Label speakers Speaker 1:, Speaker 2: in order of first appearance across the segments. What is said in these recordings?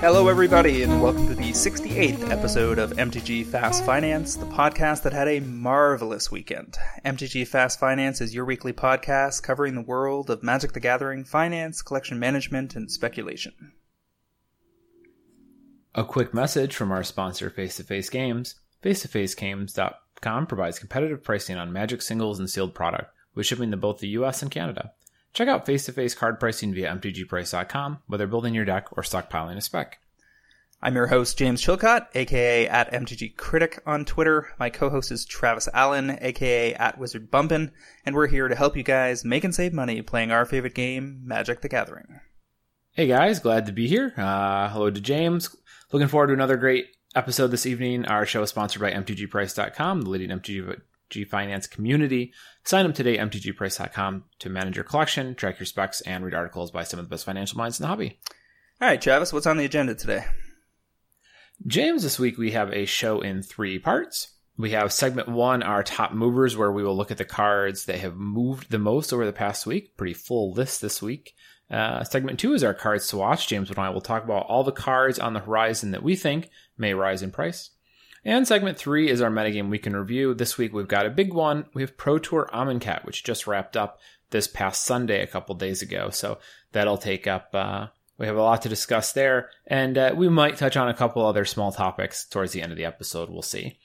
Speaker 1: Hello, everybody, and welcome to the 68th episode of MTG Fast Finance, the podcast that had a marvelous weekend. MTG Fast Finance is your weekly podcast covering the world of Magic the Gathering, finance, collection management, and speculation.
Speaker 2: A quick message from our sponsor, Face to Face Games. Face to Face Games.com provides competitive pricing on Magic singles and sealed product, with shipping to both the US and Canada. Check out face to face card pricing via mtgprice.com, whether building your deck or stockpiling a spec.
Speaker 1: I'm your host, James Chilcott, aka at MTG Critic on Twitter. My co-host is Travis Allen, aka at Wizard Bumpin', and we're here to help you guys make and save money playing our favorite game, Magic the Gathering.
Speaker 2: Hey guys, glad to be here. Uh, hello to James. Looking forward to another great episode this evening. Our show is sponsored by MTGPrice.com, the leading MTG Finance community. Sign up today at mtgprice.com to manage your collection, track your specs, and read articles by some of the best financial minds in the hobby.
Speaker 1: All right, Travis, what's on the agenda today?
Speaker 2: James, this week we have a show in three parts. We have segment one, our top movers, where we will look at the cards that have moved the most over the past week. Pretty full list this week. Uh, segment two is our cards to watch. James and I will talk about all the cards on the horizon that we think may rise in price. And segment three is our metagame week in review. This week we've got a big one. We have Pro Tour Amonkhet, which just wrapped up this past Sunday a couple days ago. So that'll take up, uh, we have a lot to discuss there. And uh, we might touch on a couple other small topics towards the end of the episode. We'll see.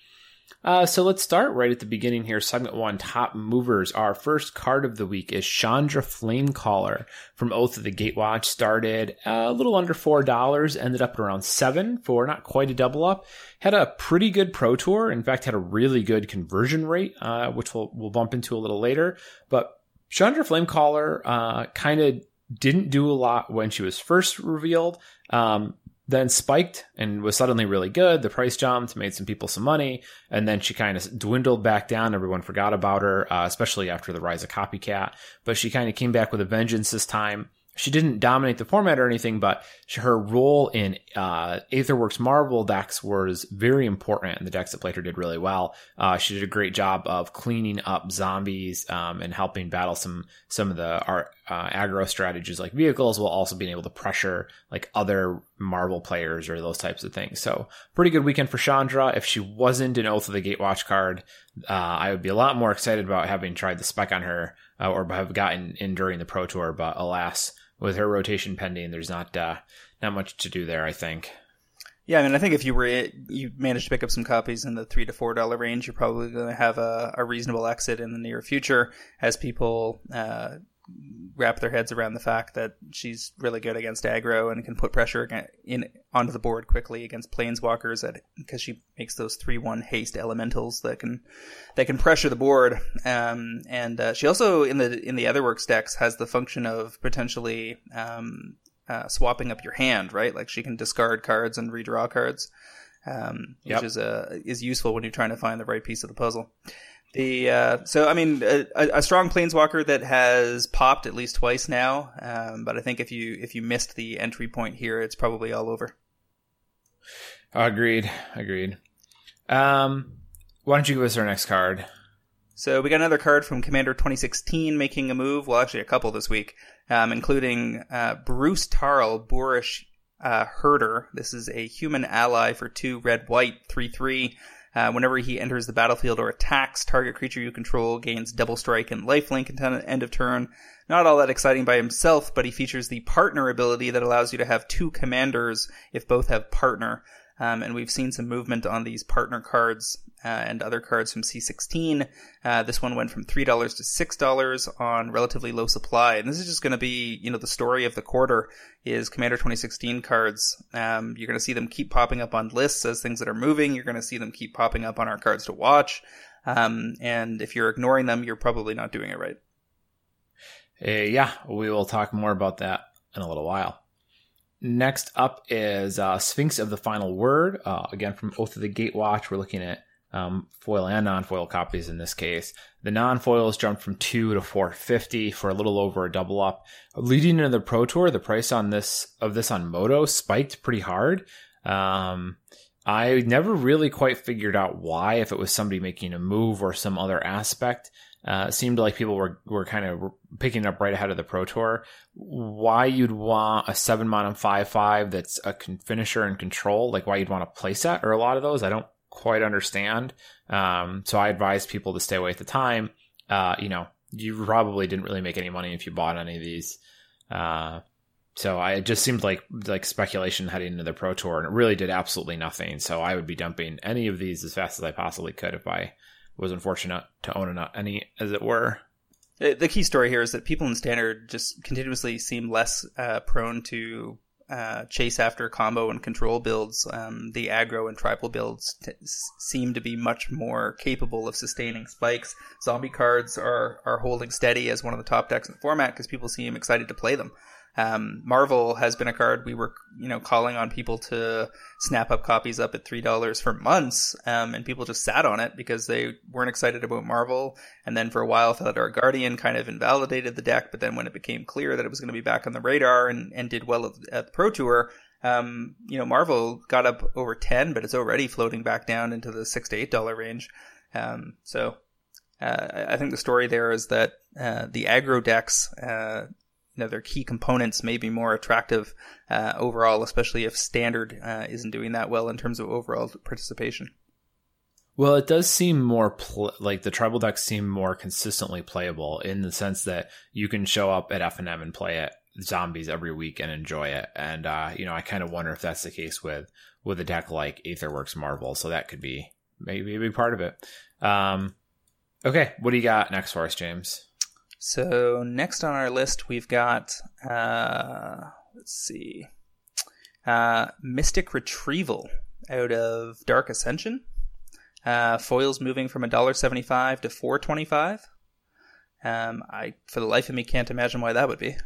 Speaker 2: Uh, so let's start right at the beginning here. Segment one, top movers. Our first card of the week is Chandra Flamecaller from Oath of the Gatewatch. Started a little under four dollars, ended up at around seven for not quite a double up. Had a pretty good pro tour. In fact, had a really good conversion rate, uh, which we'll we'll bump into a little later. But Chandra Flamecaller uh, kind of didn't do a lot when she was first revealed. Um, then spiked and was suddenly really good. The price jumped, made some people some money, and then she kind of dwindled back down. Everyone forgot about her, uh, especially after the rise of Copycat. But she kind of came back with a vengeance this time she didn't dominate the format or anything, but her role in uh, Aetherworks Marvel decks was very important, and the decks that played her did really well. Uh, she did a great job of cleaning up zombies um, and helping battle some some of the uh, aggro strategies like vehicles, while also being able to pressure like other Marvel players or those types of things. So, pretty good weekend for Chandra. If she wasn't an Oath of the Gatewatch card, uh, I would be a lot more excited about having tried the spec on her uh, or have gotten in during the Pro Tour, but alas with her rotation pending, there's not uh, not much to do there. I think.
Speaker 1: Yeah, I mean, I think if you were you managed to pick up some copies in the three to four dollar range, you're probably going to have a, a, reasonable exit in the near future as people uh, wrap their heads around the fact that she's really good against aggro and can put pressure in onto the board quickly against planeswalkers because she makes those three one haste elementals that can that can pressure the board. Um, and uh, she also in the in the Aetherworks decks has the function of potentially um, uh, swapping up your hand, right? Like she can discard cards and redraw cards, um, which is a uh, is useful when you're trying to find the right piece of the puzzle. The uh, so I mean a, a, strong planeswalker that has popped at least twice now, um, but I think if you if you missed the entry point here, it's probably all over.
Speaker 2: Agreed. Agreed. Um, why don't you give us our next card?
Speaker 1: So we got another card from Commander 2016 making a move. Well, actually, a couple this week, um, including uh, Bruse Tarl, Boorish uh, Herder. This is a human ally for two red white three three. Uh, whenever he enters the battlefield or attacks, target creature you control gains double strike and lifelink until end of turn. Not all that exciting by himself, but he features the partner ability that allows you to have two commanders if both have partner. Um, and we've seen some movement on these partner cards uh, and other cards from C16. Uh, this one went from $3 to $6 on relatively low supply. And this is just going to be, you know, the story of the quarter is Commander 2016 cards. Um, you're going to see them keep popping up on lists as things that are moving. You're going to see them keep popping up on our cards to watch. Um, and if you're ignoring them, you're probably not doing it right.
Speaker 2: Uh, yeah, we will talk more about that in a little while. Next up is uh, Sphinx of the Final Word. Uh, again, from Oath of the Gatewatch, we're looking at um, foil and non-foil copies in this case. The non-foils jumped from two to four fifty for a little over a double up. Leading into the Pro Tour, the price on this of this on Moto spiked pretty hard. Um, I never really quite figured out why, if it was somebody making a move or some other aspect. Uh, seemed like people were, were kind of picking up right ahead of the Pro Tour. Why you'd want a seven and five five that's a finisher and control, like why you'd want a playset or a lot of those, I don't quite understand. Um, so I advise people to stay away at the time. Uh, you know, you probably didn't really make any money if you bought any of these. Uh, so I it just seemed like like speculation heading into the pro tour, and it really did absolutely nothing. So I would be dumping any of these as fast as I possibly could if I was unfortunate to own any, as it were.
Speaker 1: The key story here is that people in standard just continuously seem less uh, prone to uh, chase after combo and control builds. Um, the aggro and tribal builds t- seem to be much more capable of sustaining spikes. Zombie cards are are holding steady as one of the top decks in the format because people seem excited to play them. Um, Marvel has been a card we were, you know, calling on people to snap up copies up at three dollars for months, um, and people just sat on it because they weren't excited about Marvel. And then for a while, Felidar Guardian kind of invalidated the deck. But then when it became clear that it was going to be back on the radar and, and did well at, at the Pro Tour, um, you know, Marvel got up over ten, but it's already floating back down into the six to eight dollar range. Um, so uh, I think the story there is that uh, the aggro decks uh, you know their key components may be more attractive uh, overall, especially if standard uh, isn't doing that well in terms of overall participation.
Speaker 2: Well, it does seem more pl- like the tribal decks seem more consistently playable in the sense that you can show up at F and M and play it zombies every week and enjoy it. And uh, you know, I kind of wonder if that's the case with with a deck like Aetherworks Marvel. So that could be maybe a big part of it. Um, okay, what do you got next for us, James?
Speaker 1: So next on our list, we've got uh, let's see, uh, Mystic Retrieval out of Dark Ascension. Uh, foils moving from $1.75 to $4.25. Um, I, for the life of me, can't imagine why that would be.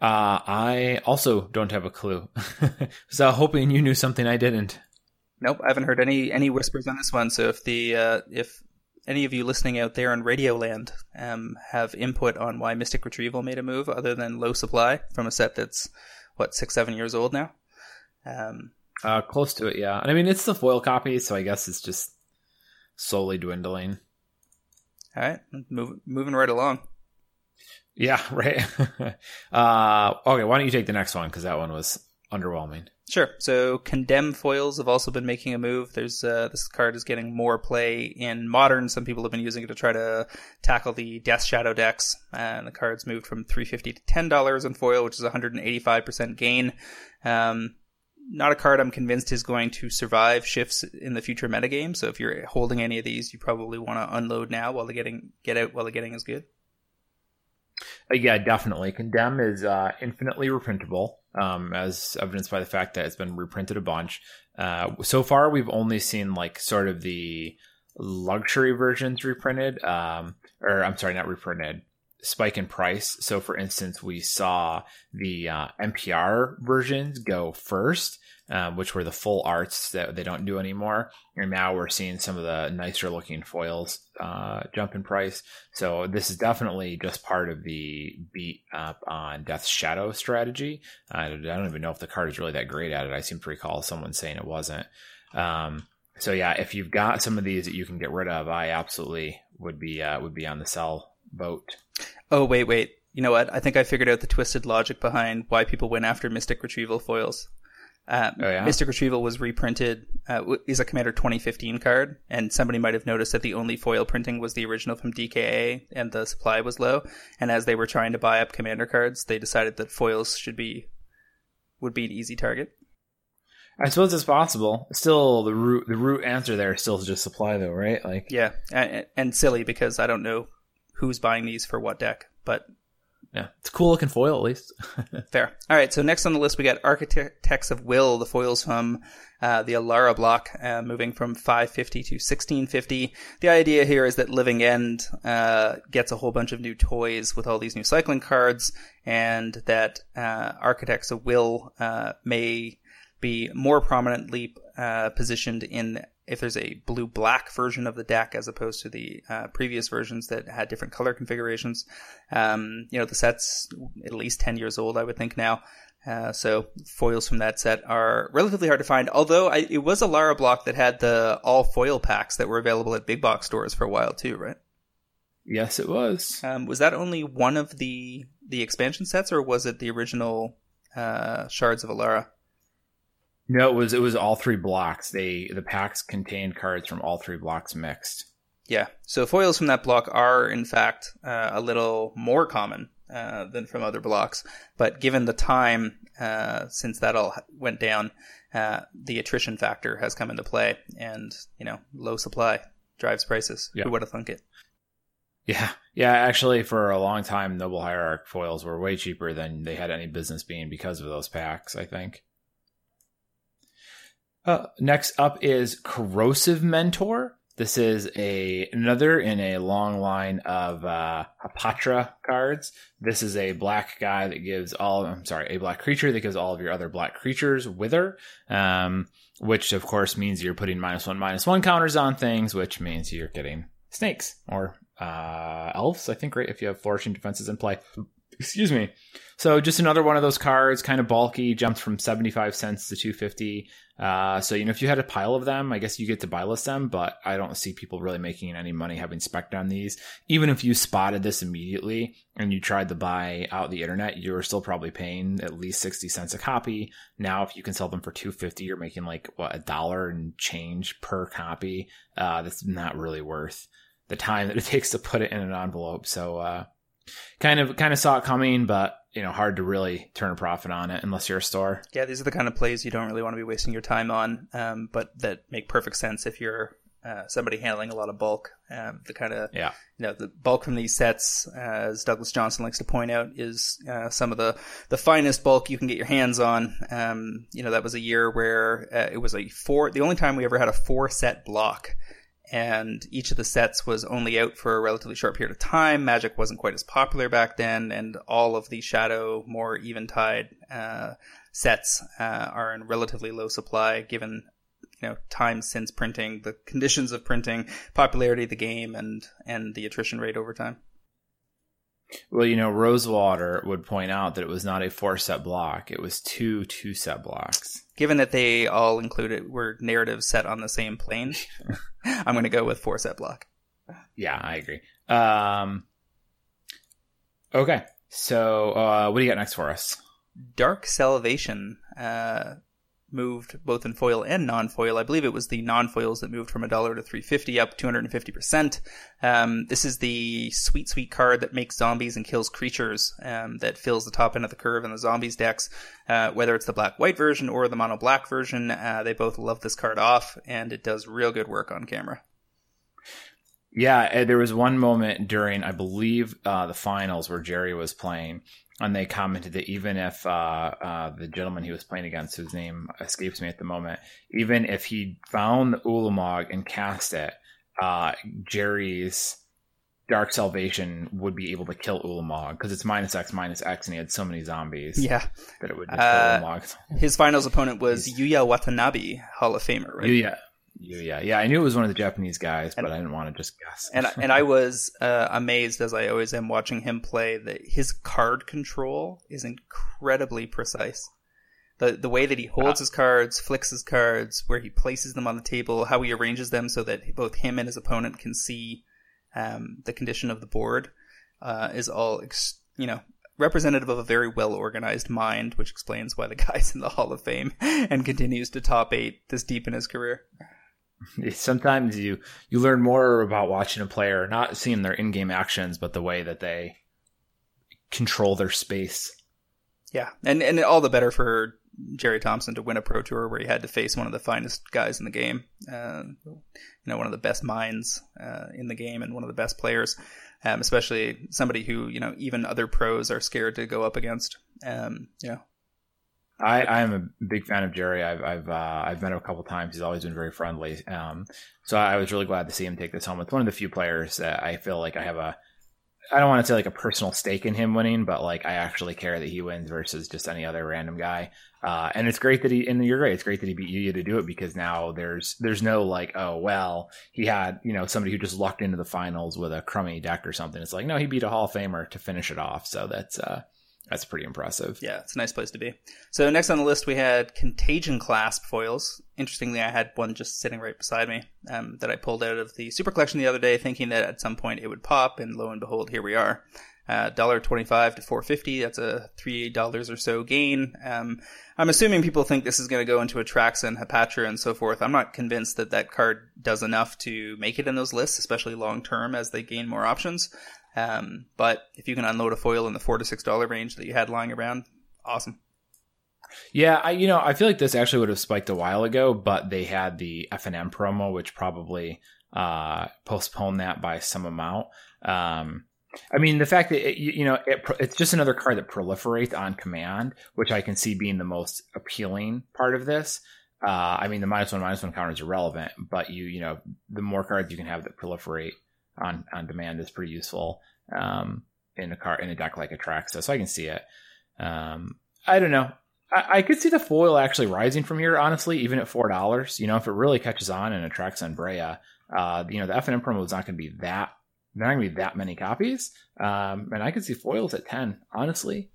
Speaker 2: Uh, I also don't have a clue. so hoping you knew something I didn't.
Speaker 1: Nope, I haven't heard any any whispers on this one. So if the uh, if any of you listening out there in Radioland um, have input on why Mystic Retrieval made a move other than low supply from a set that's what six seven years old now. Um,
Speaker 2: uh, close to it, yeah. And I mean, it's the foil copy, so I guess it's just slowly dwindling.
Speaker 1: All right, move, moving right along.
Speaker 2: Yeah, right. uh, okay, why don't you take the next one because that one was underwhelming.
Speaker 1: Sure. So condemn foils have also been making a move. There's uh, this card is getting more play in modern. Some people have been using it to try to tackle the Death's Shadow decks, and the card's moved from 350 to ten dollars in foil, which is 185 percent gain. Um, not a card I'm convinced is going to survive shifts in the future metagame. So if you're holding any of these, you probably want to unload now while the getting get out while the getting is good.
Speaker 2: Uh, yeah, definitely. Condemn is uh, infinitely reprintable um, as evidenced by the fact that it's been reprinted a bunch. Uh, so far, we've only seen like sort of the luxury versions reprinted, um, or I'm sorry, not reprinted, spike in price. So, for instance, we saw the uh, MPR versions go first, um, which were the full arts that they don't do anymore. And now we're seeing some of the nicer looking foils uh, jump in price. So this is definitely just part of the beat up on Death's Shadow strategy. I don't even know if the card is really that great at it. I seem to recall someone saying it wasn't. Um, so yeah, if you've got some of these that you can get rid of, I absolutely would be uh, would be on the sell boat.
Speaker 1: Oh wait, wait. You know what? I think I figured out the twisted logic behind why people went after Mystic Retrieval foils. Uh, oh, yeah? Mystic Retrieval was reprinted, uh, is a Commander 2015 card, and somebody might have noticed that the only foil printing was the original from DKA, and the supply was low. And as they were trying to buy up Commander cards, they decided that foils should be would be an easy target.
Speaker 2: I suppose it's possible. Still, the root the root answer there is still just supply, though, right? Like,
Speaker 1: yeah, and, and silly because I don't know who's buying these for what deck, but
Speaker 2: yeah, it's cool looking foil at least.
Speaker 1: Fair. All right, so next on the list we got Architects of Will, the foils from uh, the Alara block, uh, moving from 550 to 1650. The idea here is that Living End uh, gets a whole bunch of new toys with all these new cycling cards, and that uh, Architects of Will uh, may be more prominently uh, positioned in if there's a blue black version of the deck as opposed to the uh, previous versions that had different color configurations. Um, you know, the set's at least 10 years old, I would think now. Uh, so foils from that set are relatively hard to find. Although I, it was Alara block that had the all foil packs that were available at big box stores for a while too, right?
Speaker 2: Yes, it was.
Speaker 1: Um, was that only one of the the expansion sets, or was it the original uh, shards of Alara?
Speaker 2: No, it was it was all three blocks. They the packs contained cards from all three blocks mixed.
Speaker 1: Yeah, so foils from that block are in fact uh, a little more common uh, than from other blocks. But given the time uh, since that all went down, uh, the attrition factor has come into play, and you know, low supply drives prices.
Speaker 2: Yeah.
Speaker 1: Who would have thunk it?
Speaker 2: Yeah, yeah. Actually, for a long time, Noble Hierarch foils were way cheaper than they had any business being because of those packs. I think. Uh, next up is Corrosive Mentor. This is a another in a long line of uh, Hapatra cards. This is a black guy that gives all. I'm sorry, a black creature that gives all of your other black creatures wither, um, which of course means you're putting minus one minus one counters on things, which means you're getting snakes or uh, elves. I think right if you have flourishing defenses in play. Excuse me. So just another one of those cards, kind of bulky, jumped from 75 cents to 250. Uh, so, you know, if you had a pile of them, I guess you get to buy list them, but I don't see people really making any money having spec on these. Even if you spotted this immediately and you tried to buy out the internet, you were still probably paying at least 60 cents a copy. Now, if you can sell them for 250, you're making like what, a dollar and change per copy. Uh, that's not really worth the time that it takes to put it in an envelope. So, uh, kind of, kind of saw it coming, but you know, hard to really turn a profit on it unless you're a store.
Speaker 1: Yeah, these are the kind of plays you don't really want to be wasting your time on, um, but that make perfect sense if you're uh, somebody handling a lot of bulk. Um, the kind of
Speaker 2: Yeah.
Speaker 1: you know the bulk from these sets, uh, as Douglas Johnson likes to point out, is uh, some of the the finest bulk you can get your hands on. Um, you know that was a year where uh, it was a four. The only time we ever had a four set block. And each of the sets was only out for a relatively short period of time. Magic wasn't quite as popular back then, and all of the Shadowmoor eventide uh, sets uh, are in relatively low supply given you know time since printing, the conditions of printing, popularity of the game, and and the attrition rate over time.
Speaker 2: Well, you know, Rosewater would point out that it was not a four set block; it was two two set blocks.
Speaker 1: Given that they all included were narratives set on the same plane, I'm going to go with four set block.
Speaker 2: Yeah, I agree. Um, okay, so uh, what do you got next for us?
Speaker 1: Dark Salvation uh, moved both in foil and non-foil. I believe it was the non-foils that moved from a dollar to three fifty, up two hundred and fifty percent. Um, this is the sweet, sweet card that makes zombies and kills creatures. Um, that fills the top end of the curve in the zombies decks. Uh, whether it's the black-white version or the mono-black version, uh, they both love this card off, and it does real good work on camera.
Speaker 2: Yeah, there was one moment during, I believe, uh, the finals where Jerry was playing, and they commented that even if uh, uh, the gentleman he was playing against, whose name escapes me at the moment, even if he found the Ulamog and cast it, uh, Jerry's Dark Salvation would be able to kill Ulamog because it's minus X minus X, and he had so many zombies
Speaker 1: Yeah,
Speaker 2: that it would just
Speaker 1: Uh,
Speaker 2: Ulamog.
Speaker 1: his finals opponent was Yuya Watanabe, Hall of Famer, right?
Speaker 2: Yuya. Yuya. Yeah, I knew it was one of the Japanese guys, but I didn't want to just guess.
Speaker 1: and and I was uh, amazed as I always am watching him play that his card control is incredibly precise. The the way that he holds his cards, flicks his cards, where he places them on the table, how he arranges them so that both him and his opponent can see um, the condition of the board, uh, is all ex- you know representative of a very well organized mind, which explains why the guy's in the Hall of Fame and continues to top eight this deep in his career.
Speaker 2: sometimes you you learn more about watching a player, not seeing their in-game actions, but the way that they control their space.
Speaker 1: Yeah, and and all the better for Jerry Thompson to win a pro tour where he had to face one of the finest guys in the game, uh, you know, one of the best minds uh, in the game and one of the best players, um, especially somebody who you know even other pros are scared to go up against. Um, you know,
Speaker 2: I, I am a big fan of Jerry. I've I've uh, I've met him a couple times. He's always been very friendly. Um, so I was really glad to see him take this home. It's one of the few players that I feel like I have a I don't want to say like a personal stake in him winning, but like I actually care that he wins versus just any other random guy. Uh, and it's great that he and you're right. It's great that he beat Yuya to do it because now there's there's no like oh well he had you know somebody who just lucked into the finals with a crummy deck or something. It's like no he beat a Hall of Famer to finish it off. So that's uh That's pretty impressive.
Speaker 1: Yeah, it's a nice place to be. So next on the list we had Contagion clasp foils. Interestingly, I had one just sitting right beside me um, that I pulled out of the Super Collection the other day, thinking that at some point it would pop, and lo and behold, here we are. Uh, dollar twenty-five to four fifty. That's a three dollars or so gain. Um, I'm assuming people think this is going to go into Atraxa and Hapatra and so forth. I'm not convinced that that card does enough to make it in those lists, especially long term as they gain more options. Um, but if you can unload a foil in the four to six dollar range that you had lying around, awesome.
Speaker 2: Yeah, I you know I feel like this actually would have spiked a while ago, but they had the F and M promo, which probably uh, postponed that by some amount. Um, I mean, the fact that it, you know it, it's just another card that proliferates on command, which I can see being the most appealing part of this. Uh, I mean, the minus one minus one counter is irrelevant, but you you know the more cards you can have that proliferate on on demand is pretty useful um, in a car in a deck like Atraxa. So I can see it. Um, I don't know. I, I, could see the foil actually rising from here, honestly, even at four dollars. You know, if it really catches on and Atraxa and Breya, uh, you know, the F and M promo is not going to be that. Not going to be that many copies, um, and I could see foils at ten. Honestly,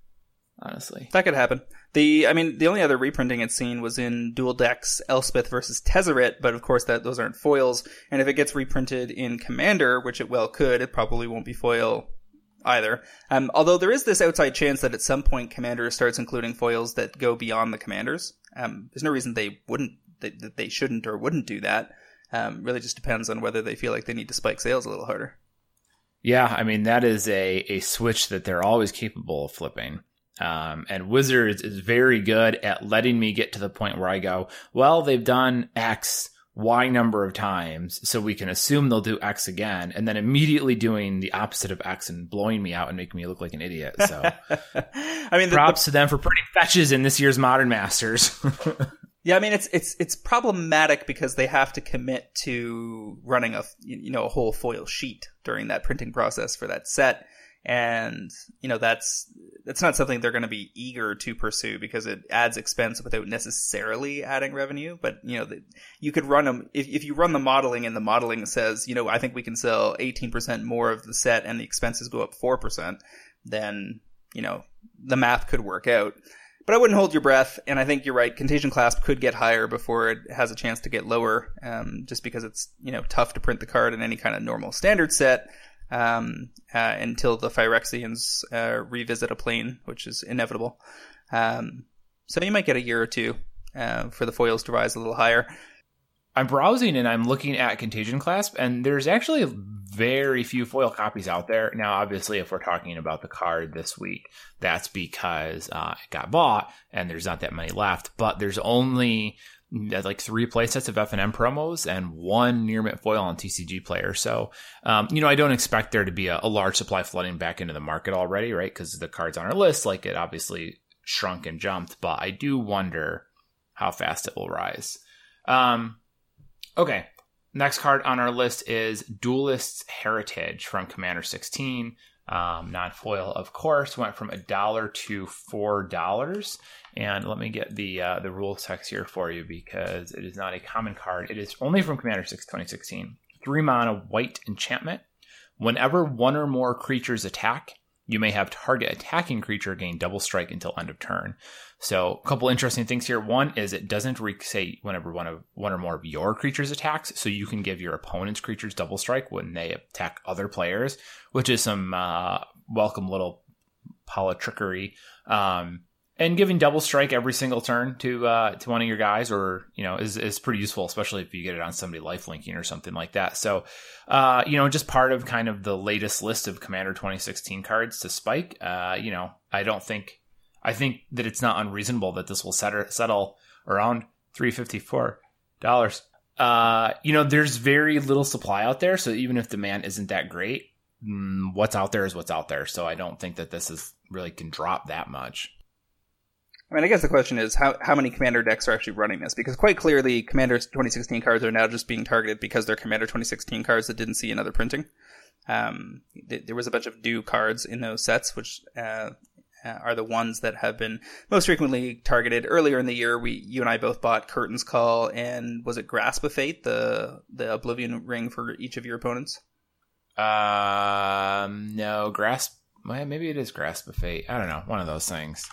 Speaker 2: honestly.
Speaker 1: That could happen. The, I mean, the only other reprinting it's seen was in Dual Decks Elspeth versus Tezzeret, but of course that those aren't foils. And if it gets reprinted in Commander, which it well could, it probably won't be foil either. Um, although there is this outside chance that at some point Commander starts including foils that go beyond the Commanders. Um, there's no reason they wouldn't, that they, they shouldn't or wouldn't do that. Um, really just depends on whether they feel like they need to spike sales a little harder.
Speaker 2: Yeah, I mean that is a a switch that they're always capable of flipping. Um, and Wizards is very good at letting me get to the point where I go, well, they've done X Y number of times, so we can assume they'll do X again, and then immediately doing the opposite of X and blowing me out and making me look like an idiot. So, I mean, the, props the, to them for putting fetches in this year's Modern Masters.
Speaker 1: yeah, I mean, it's it's it's problematic because they have to commit to running a you know a whole foil sheet during that printing process for that set and you know that's that's not something they're going to be eager to pursue because it adds expense without necessarily adding revenue. But you know the, you could run them if, if you run the modeling and the modeling says you know i think we can sell 18% more of the set and the expenses go up 4% then you know the math could work out. But I wouldn't hold your breath, and I think you're right. Contagion Clasp could get higher before it has a chance to get lower, um, just because it's you know tough to print the card in any kind of normal standard set um, uh, until the Phyrexians uh, revisit a plane, which is inevitable. Um, so you might get a year or two uh, for the foils to rise a little higher.
Speaker 2: I'm browsing and I'm looking at Contagion Clasp, and there's actually very few foil copies out there. Now, obviously, if we're talking about the card this week, that's because uh, it got bought and there's not that many left. But there's only like three playsets of F and M promos and one near mint foil on TCG player. So, um, you know, I don't expect there to be a, a, large supply flooding back into the market already, right? Because the cards on our list, like it obviously shrunk and jumped, but I do wonder how fast it will rise. Um, okay. Next card on our list is Duelist's Heritage from Commander 16. Um, non foil, of course, went from a dollar to four dollars. And let me get the uh, the rule text here for you because it is not a common card. It is only from Commander 6 2016. Three mana white enchantment. Whenever one or more creatures attack, you may have target attacking creature gain double strike until end of turn. So, a couple interesting things here. One is it doesn't re- say whenever one of one or more of your creatures attacks, so you can give your opponent's creatures double strike when they attack other players, which is some uh, welcome little politrickery. Um, and giving double strike every single turn to uh, to one of your guys, or you know, is is pretty useful, especially if you get it on somebody life linking or something like that. So, uh, you know, just part of kind of the latest list of Commander 2016 cards to spike. Uh, you know, I don't think I think that it's not unreasonable that this will settle settle around three fifty four dollars. Uh, you know, there's very little supply out there, so even if demand isn't that great, mm, what's out there is what's out there. So I don't think that this is really can drop that much.
Speaker 1: I mean, I guess the question is how how many Commander decks are actually running this? Because quite clearly, Commander 2016 cards are now just being targeted because they're Commander 2016 cards that didn't see another printing. Um, th- there was a bunch of new cards in those sets, which uh, uh, are the ones that have been most frequently targeted. Earlier in the year, we you and I both bought Curtain's Call and was it Grasp of Fate, the the Oblivion ring for each of your opponents?
Speaker 2: Um, no, Grasp maybe it is Grasp of Fate. I don't know. One of those things.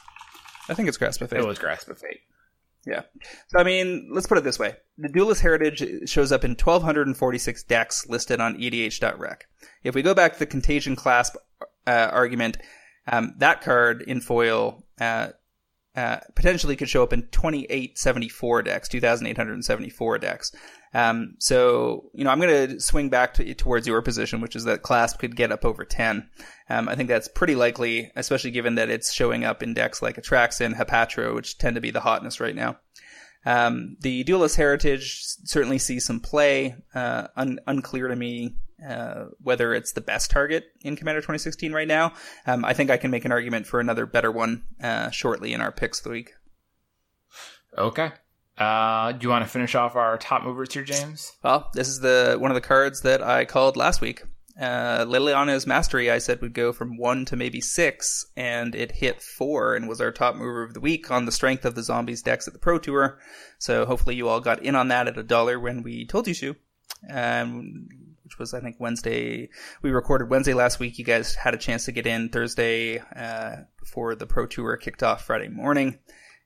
Speaker 1: I think it's Grasp of Fate.
Speaker 2: It was Grasp of Fate.
Speaker 1: Yeah. So, I mean, let's put it this way. The Duelist Heritage shows up in 1,246 decks listed on EDH.rec. If we go back to the Contagion Clasp uh, argument, um, that card in foil uh, uh, potentially could show up in 2874 decks, 2,874 decks. Um, so, you know, I'm going to swing back to, towards your position, which is that Clasp could get up over 10. Um, I think that's pretty likely, especially given that it's showing up in decks like Atraxan, Hapatra, which tend to be the hotness right now. Um, the Duelist Heritage certainly sees some play. Uh, un- unclear to me uh, whether it's the best target in Commander 2016 right now. Um, I think I can make an argument for another better one uh, shortly in our picks of the week.
Speaker 2: Okay. Uh, do you want to finish off our top movers here, James?
Speaker 1: Well, this is the one of the cards that I called last week. Uh, Liliana's Mastery, I said would go from one to maybe six, and it hit four and was our top mover of the week on the strength of the zombies decks at the Pro Tour. So hopefully you all got in on that at a dollar when we told you to. Um, which was I think Wednesday. We recorded Wednesday last week. You guys had a chance to get in Thursday uh, before the Pro Tour kicked off Friday morning.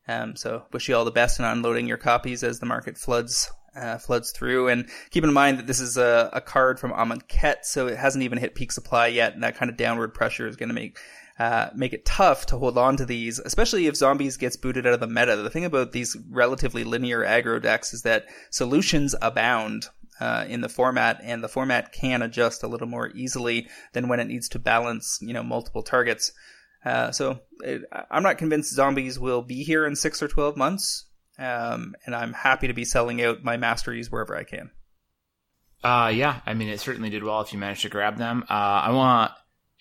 Speaker 1: Um, so wish you all the best in unloading your copies as the market floods uh, floods through. And keep in mind that this is a, a card from Amonkhet, so it hasn't even hit peak supply yet, and that kind of downward pressure is going to make uh, make it tough to hold on to these, especially if zombies gets booted out of the meta. The thing about these relatively linear aggro decks is that solutions abound. Uh, in the format, and the format can adjust a little more easily than when it needs to balance, you know, multiple targets. Uh, so it, I'm not convinced zombies will be here in six or twelve months, um, and I'm happy to be selling out my masteries wherever I can.
Speaker 2: Uh, yeah, I mean, it certainly did well if you managed to grab them. Uh, I want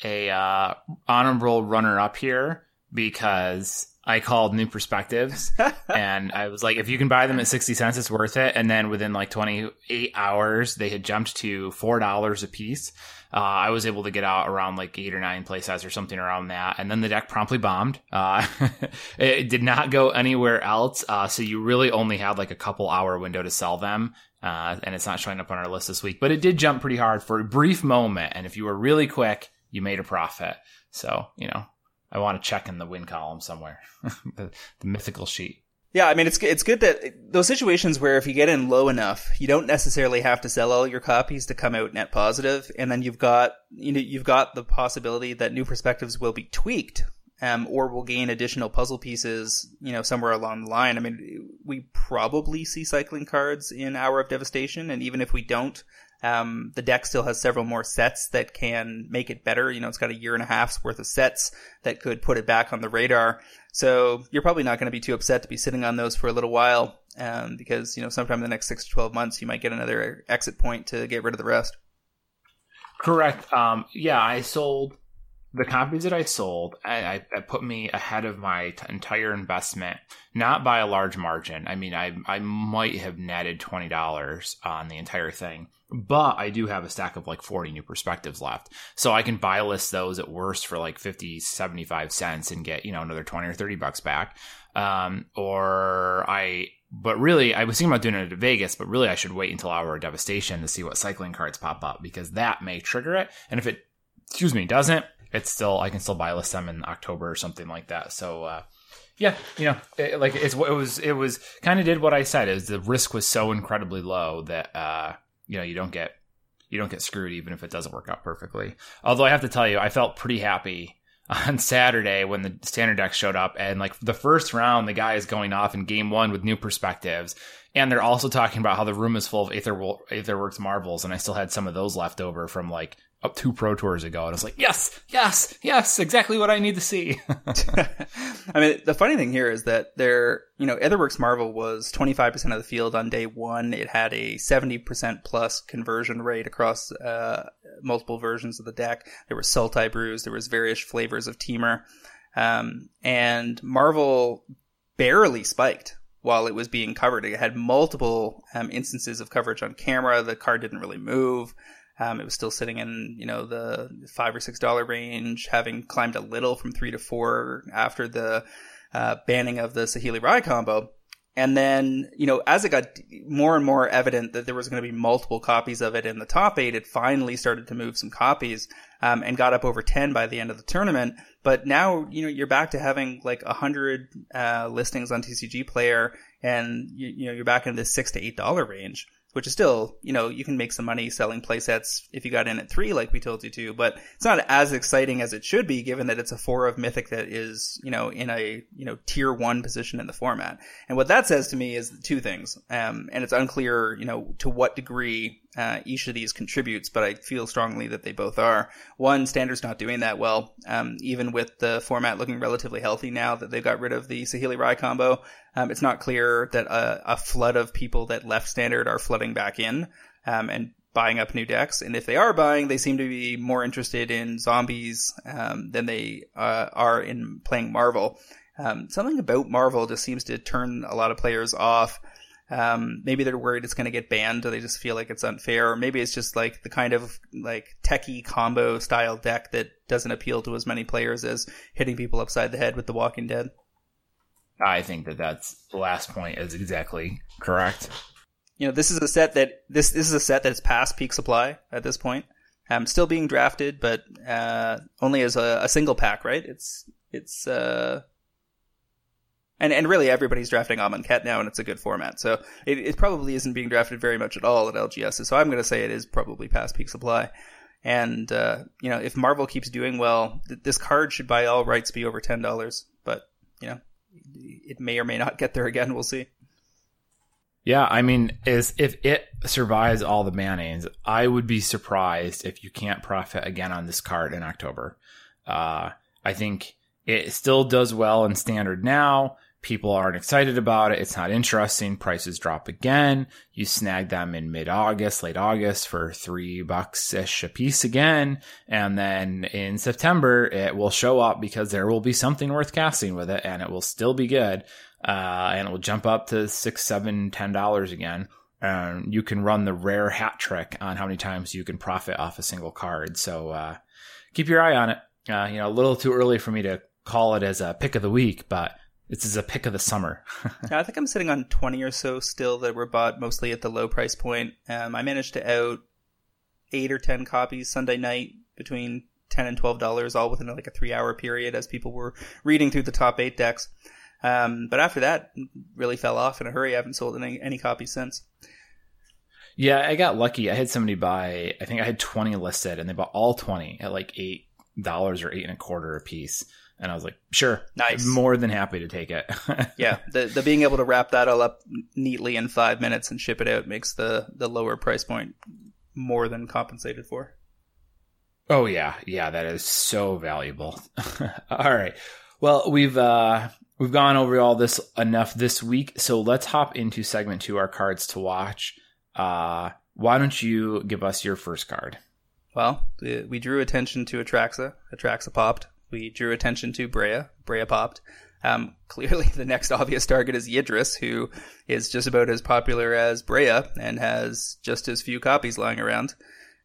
Speaker 2: a uh, honorable runner up here because I called New Perspectives, and I was like, if you can buy them at sixty cents, it's worth it. And then within like twenty eight hours, they had jumped to four dollars a piece. Uh, I was able to get out around like eight or nine play or something around that. And then the deck promptly bombed. Uh, it did not go anywhere else. Uh, so you really only had like a couple hour window to sell them. Uh, and it's not showing up on our list this week, but it did jump pretty hard for a brief moment. And if you were really quick, you made a profit. So, you know, I want to check in the win column somewhere, the, the mythical sheet.
Speaker 1: Yeah, I mean it's it's good that those situations where if you get in low enough, you don't necessarily have to sell all your copies to come out net positive, and then you've got you know you've got the possibility that new perspectives will be tweaked, um, or will gain additional puzzle pieces, you know, somewhere along the line. I mean, we probably see cycling cards in Hour of Devastation, and even if we don't, um, the deck still has several more sets that can make it better. You know, it's got a year and a half's worth of sets that could put it back on the radar. So you're probably not going to be too upset to be sitting on those for a little while, um, because you know sometime in the next six to twelve months you might get another exit point to get rid of the rest.
Speaker 2: Correct. Um, yeah, I sold the copies that I sold, I, I, put me ahead of my t- entire investment, not by a large margin. I mean, I I might have netted twenty dollars on the entire thing, but I do have a stack of like forty new perspectives left, so I can buy list those at worst for like 50, 75 cents and get you know another twenty or thirty bucks back. Um, or I, but really, I was thinking about doing it at Vegas, but really, I should wait until Hour of Devastation to see what cycling cards pop up because that may trigger it, and if it, excuse me, doesn't it's still I can still buy list them in October or something like that. So uh, yeah, you know, it, like it's it was it was kind of did what I said is the risk was so incredibly low that uh, you know you don't get you don't get screwed even if it doesn't work out perfectly. Although I have to tell you, I felt pretty happy on Saturday when the standard deck showed up and like the first round the guy is going off in game one with new perspectives and they're also talking about how the room is full of Aether, Aetherworks marvels and I still had some of those left over from like up two pro tours ago and I was like, yes, yes, yes, exactly what I need to see.
Speaker 1: I mean, the funny thing here is that there, you know, Aetherworks Marvel was 25% of the field on day one. It had a 70% plus conversion rate across, uh, multiple versions of the deck. There was Sultai brews. There was various flavors of Temur. Um, and Marvel barely spiked while it was being covered. It had multiple um, instances of coverage on camera. The card didn't really move. Um, it was still sitting in, you know, the five or six dollar range, having climbed a little from three to four after the uh, banning of the Saheeli Rai combo. and then, you know, as it got more and more evident that there was going to be multiple copies of it in the top eight, it finally started to move some copies, um, and got up over 10 by the end of the tournament. But now, you know, you're back to having like a hundred, uh, listings on TCG player and you, you know, you're back in the six to eight dollar range which is still, you know, you can make some money selling playsets if you got in at three, like we told you to, but it's not as exciting as it should be given that it's a four of mythic that is, you know, in a, you know, tier one position in the format. And what that says to me is two things. Um, and it's unclear, you know, to what degree uh, each of these contributes, but I feel strongly that they both are. One, Standard's not doing that well, um, even with the format looking relatively healthy now that they've got rid of the Saheeli Rai combo. Um, it's not clear that a, a, flood of people that left Standard are flooding back in um, and buying up new decks. And if they are buying, they seem to be more interested in zombies um, than they uh, are in playing Marvel. Um, something about Marvel just seems to turn a lot of players off. Um, maybe they're worried it's going to get banned, or they just feel like it's unfair, or maybe it's just like the kind of like techie combo style deck that doesn't appeal to as many players as hitting people upside the head with The Walking Dead.
Speaker 2: I think that that's the last point is exactly correct.
Speaker 1: You know, this is a set that this this is a set that's past peak supply at this point. Um, still being drafted, but uh, only as a, a, single pack, right? It's it's uh, and and really everybody's drafting Amonkhet now, and it's a good format. So it, it probably isn't being drafted very much at all at LGS. So I'm going to say it is probably past peak supply. And uh, you know, if Marvel keeps doing well, th- this card should by all rights be over ten dollars. But you know, it may or may not get there again. We'll see.
Speaker 2: Yeah, I mean, is if it survives all the bannings, I would be surprised if you can't profit again on this card in October. Uh, I think it still does well in standard now. People aren't excited about it. It's not interesting. Prices drop again. You snag them in mid August, late August for three bucks ish a piece again. And then in September, it will show up because there will be something worth casting with it and it will still be good. Uh, and it will jump up to six, seven, ten dollars again. And you can run the rare hat trick on how many times you can profit off a single card. So, uh, keep your eye on it. Uh, you know, a little too early for me to call it as a pick of the week, but this is a pick of the summer.
Speaker 1: yeah, I think I'm sitting on 20 or so still that were bought mostly at the low price point. Um, I managed to out eight or 10 copies Sunday night between 10 and $12, all within like a three hour period as people were reading through the top eight decks. Um, but after that, really fell off in a hurry. I haven't sold any, any copies since.
Speaker 2: Yeah, I got lucky. I had somebody buy, I think I had 20 listed and they bought all 20 at like $8 or eight and a quarter a piece. And I was like, sure,
Speaker 1: nice,
Speaker 2: more than happy to take it.
Speaker 1: yeah, the the being able to wrap that all up neatly in five minutes and ship it out makes the the lower price point more than compensated for.
Speaker 2: Oh yeah, yeah, that is so valuable. all right, well we've uh we've gone over all this enough this week, so let's hop into segment two, our cards to watch. Uh, why don't you give us your first card?
Speaker 1: Well, we drew attention to Atraxa. Atraxa popped we drew attention to Breya. Breya popped. Um, clearly, the next obvious target is Yidris, who is just about as popular as Breya and has just as few copies lying around.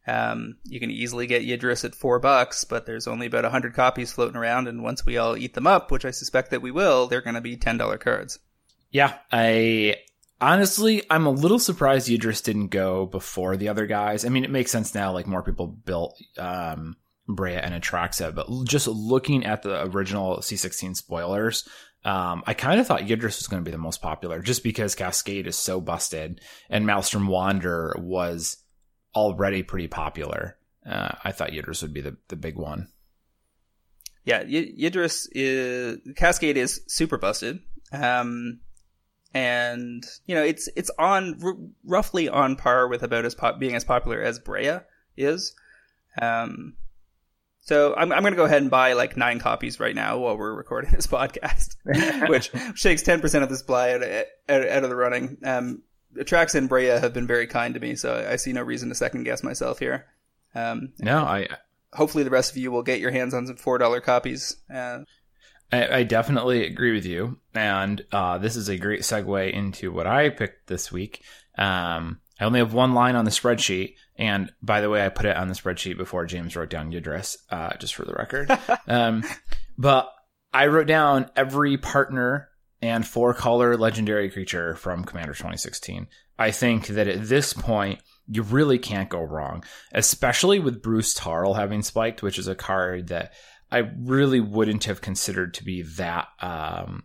Speaker 1: Um, you can easily get Yidris at four bucks, but there's only about a hundred copies floating around, and once we all eat them up, which I suspect that we will, they're going to be ten dollar cards.
Speaker 2: Yeah, I honestly, I'm a little surprised Yidris didn't go before the other guys. I mean, it makes sense now, like more people built um, Breya and Atraxa, but just looking at the original C16 spoilers, um, I kind of thought Yidris was going to be the most popular just because Cascade is so busted and Maelstrom Wanderer was already pretty popular. Uh, I thought Yidris would be the, the big one.
Speaker 1: Yeah, y- Yidris is Cascade is super busted. Um, and you know it's it's on r- roughly on par with about as pop- being as popular as Breya is. Um, so I'm, I'm going to go ahead and buy like nine copies right now while we're recording this podcast, which shakes 10% of the supply out, out, out of the running. Um, Trax and Breya have been very kind to me, so I see no reason to second guess myself here. Um,
Speaker 2: no, I.
Speaker 1: Hopefully, the rest of you will get your hands on some four dollar copies. Uh,
Speaker 2: I, I, definitely agree with you, and uh, this is a great segue into what I picked this week. Um, I only have one line on the spreadsheet, and by the way, I put it on the spreadsheet before James wrote down Yidris, uh, just for the record. um, but I wrote down every partner and four color legendary creature from Commander 2016. I think that at this point, you really can't go wrong, especially with Bruse Tarl having spiked, which is a card that I really wouldn't have considered to be that um,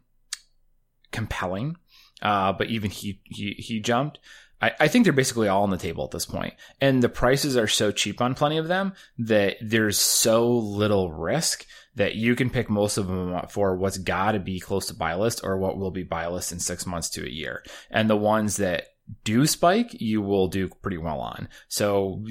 Speaker 2: compelling. Uh, but even he, he, he jumped. I, I think they're basically all on the table at this point. And the prices are so cheap on plenty of them that there's so little risk that you can pick most of them up for what's got to be close to buy list or what will be buy list in six months to a year. And the ones that do spike, you will do pretty well on. So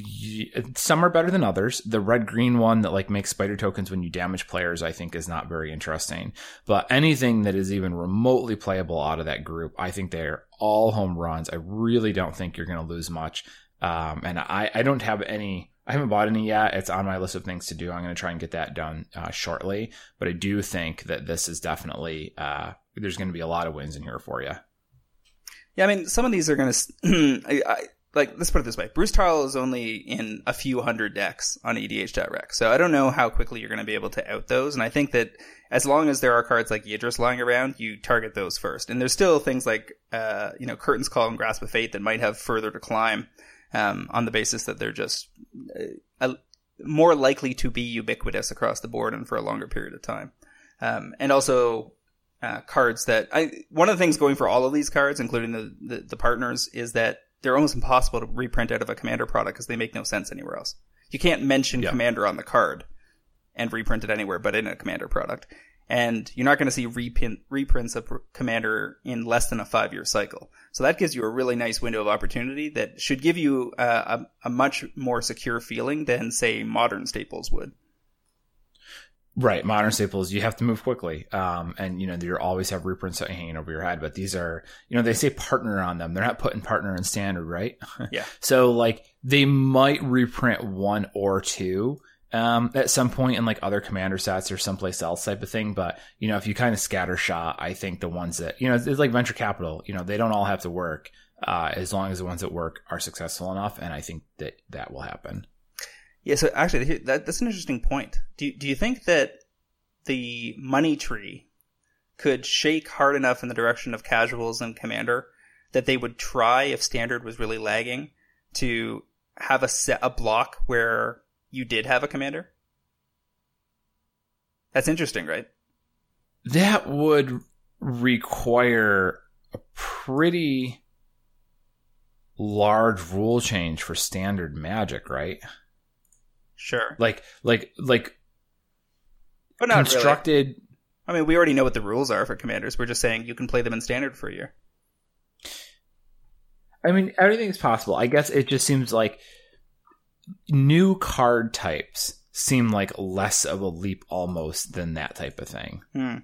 Speaker 2: some are better than others. The red green one that like makes spider tokens when you damage players, I think is not very interesting. But anything that is even remotely playable out of that group, I think they're all home runs. I really don't think you're going to lose much. Um, and I, I don't have any. I haven't bought any yet. It's on my list of things to do. I'm going to try and get that done uh, shortly. But I do think that this is definitely uh, there's going to be a lot of wins in here for you.
Speaker 1: Yeah, I mean, some of these are going to, like, let's put it this way. Bruse Tarl is only in a few hundred decks on EDH.rec. So I don't know how quickly you're going to be able to out those. And I think that as long as there are cards like Yidris lying around, you target those first. And there's still things like, uh, you know, Curtain's Call and Grasp of Fate that might have further to climb, um, on the basis that they're just uh, more likely to be ubiquitous across the board and for a longer period of time. Um, and also, uh, cards that I one of the things going for all of these cards, including the, the, the partners, is that they're almost impossible to reprint out of a commander product because they make no sense anywhere else. You can't mention commander on the card and reprint it anywhere but in a commander product. And you're not going to see reprint, reprints of commander in less than a five year cycle. So that gives you a really nice window of opportunity that should give you uh, a, a much more secure feeling than say modern staples would.
Speaker 2: Right, modern staples, you have to move quickly, um, and you know you always have reprints hanging over your head. But these are, you know, they say partner on them. They're not putting partner in standard, right?
Speaker 1: Yeah.
Speaker 2: so like they might reprint one or two um, at some point in like other commander sets or someplace else type of thing. But you know, if you kind of scatter shot, I think the ones that you know it's, it's like venture capital. You know, they don't all have to work uh, as long as the ones that work are successful enough, and I think that that will happen.
Speaker 1: Yeah, so actually, that, that's an interesting point. Do do you think that the money tree could shake hard enough in the direction of casuals and commander that they would try if standard was really lagging to have a set a block where you did have a commander? That's interesting, right?
Speaker 2: That would require a pretty large rule change for standard magic, right?
Speaker 1: Sure.
Speaker 2: Like like like
Speaker 1: but not
Speaker 2: constructed
Speaker 1: really. I mean, we already know what the rules are for commanders. We're just saying you can play them in standard for a year.
Speaker 2: I mean, everything's possible. I guess it just seems like new card types seem like less of a leap almost than that type of thing.
Speaker 1: Hmm.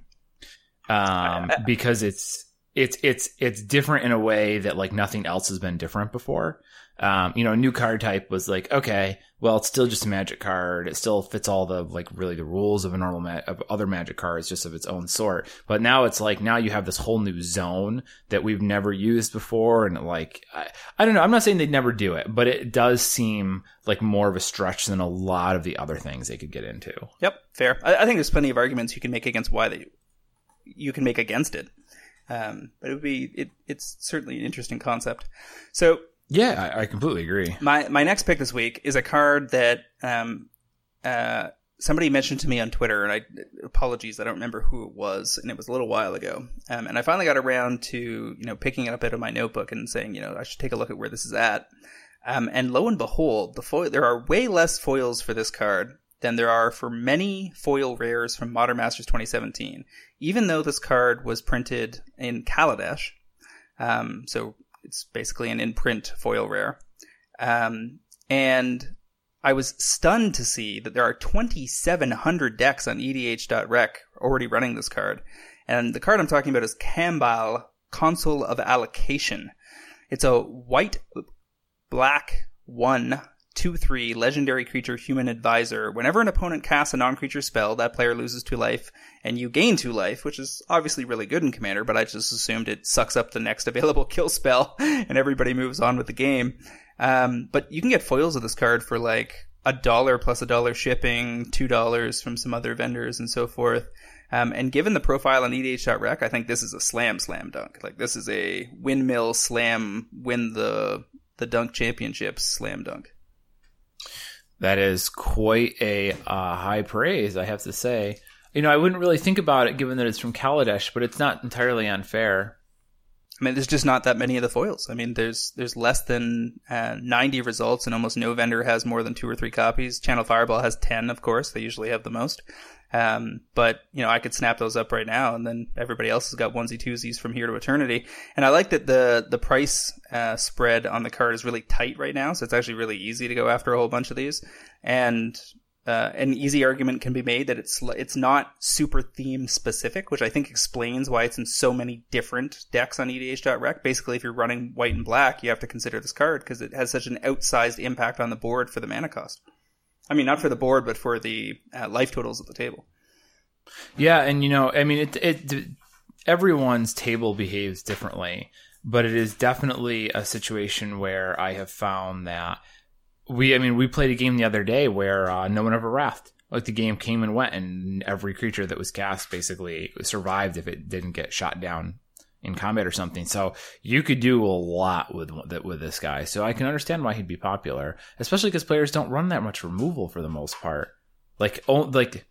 Speaker 2: Um, because it's it's it's it's different in a way that like nothing else has been different before. Um, you know, a new card type was like, okay, well, it's still just a magic card. It still fits all the like really the rules of a normal ma- of other magic cards, just of its own sort. But now it's like now you have this whole new zone that we've never used before, and like I, I don't know. I'm not saying they'd never do it, but it does seem like more of a stretch than a lot of the other things they could get into.
Speaker 1: Yep, fair. I, I think there's plenty of arguments you can make against why they you can make against it. Um, but it would be it, it's certainly an interesting concept. So
Speaker 2: yeah, I, I, completely agree.
Speaker 1: My my next pick this week is a card that um, uh, somebody mentioned to me on Twitter, and I apologies, I don't remember who it was, and it was a little while ago. Um, and I finally got around to you know picking it up out of my notebook and saying, you know, I should take a look at where this is at. Um, and lo and behold, the foil there are way less foils for this card than there are for many foil rares from Modern Masters 2017. Even though this card was printed in Kaladesh, um, so it's basically an in-print foil rare. Um, and I was stunned to see that there are 2,700 decks on EDH.rec already running this card. And the card I'm talking about is Kambal, Consul of Allocation. It's a white, black, one, 2 3 legendary creature human advisor. Whenever an opponent casts a non creature spell, that player loses 2 life, and you gain 2 life, which is obviously really good in Commander, but I just assumed it sucks up the next available kill spell, and everybody moves on with the game. Um, but you can get foils of this card for like a dollar plus a dollar shipping, $2 from some other vendors, and so forth. Um, and given the profile on EDH.rec, I think this is a slam slam dunk. Like this is a windmill slam win the the dunk championships slam dunk.
Speaker 2: That is quite a uh, high praise, I have to say. You know, I wouldn't really think about it given that it's from Kaladesh, but it's not entirely unfair.
Speaker 1: I mean, there's just not that many of the foils. I mean, there's there's less than uh, 90 results, and almost no vendor has more than two or three copies. Channel Fireball has 10, of course. They usually have the most. Um, but you know, I could snap those up right now, and then everybody else has got onesie twosies from here to eternity. And I like that the the price uh, spread on the card is really tight right now, so it's actually really easy to go after a whole bunch of these. And uh, an easy argument can be made that it's it's not super theme specific, which I think explains why it's in so many different decks on EDH.rec. Basically, if you're running white and black, you have to consider this card because it has such an outsized impact on the board for the mana cost. I mean, not for the board, but for the uh, life totals at the table.
Speaker 2: Yeah, and you know, I mean, it, it everyone's table behaves differently, but it is definitely a situation where I have found that we, I mean, we played a game the other day where uh, no one ever wrathed. Like the game came and went, and every creature that was cast basically survived if it didn't get shot down in combat or something. So you could do a lot with with this guy. So I can understand why he'd be popular, especially because players don't run that much removal for the most part. Like oh, like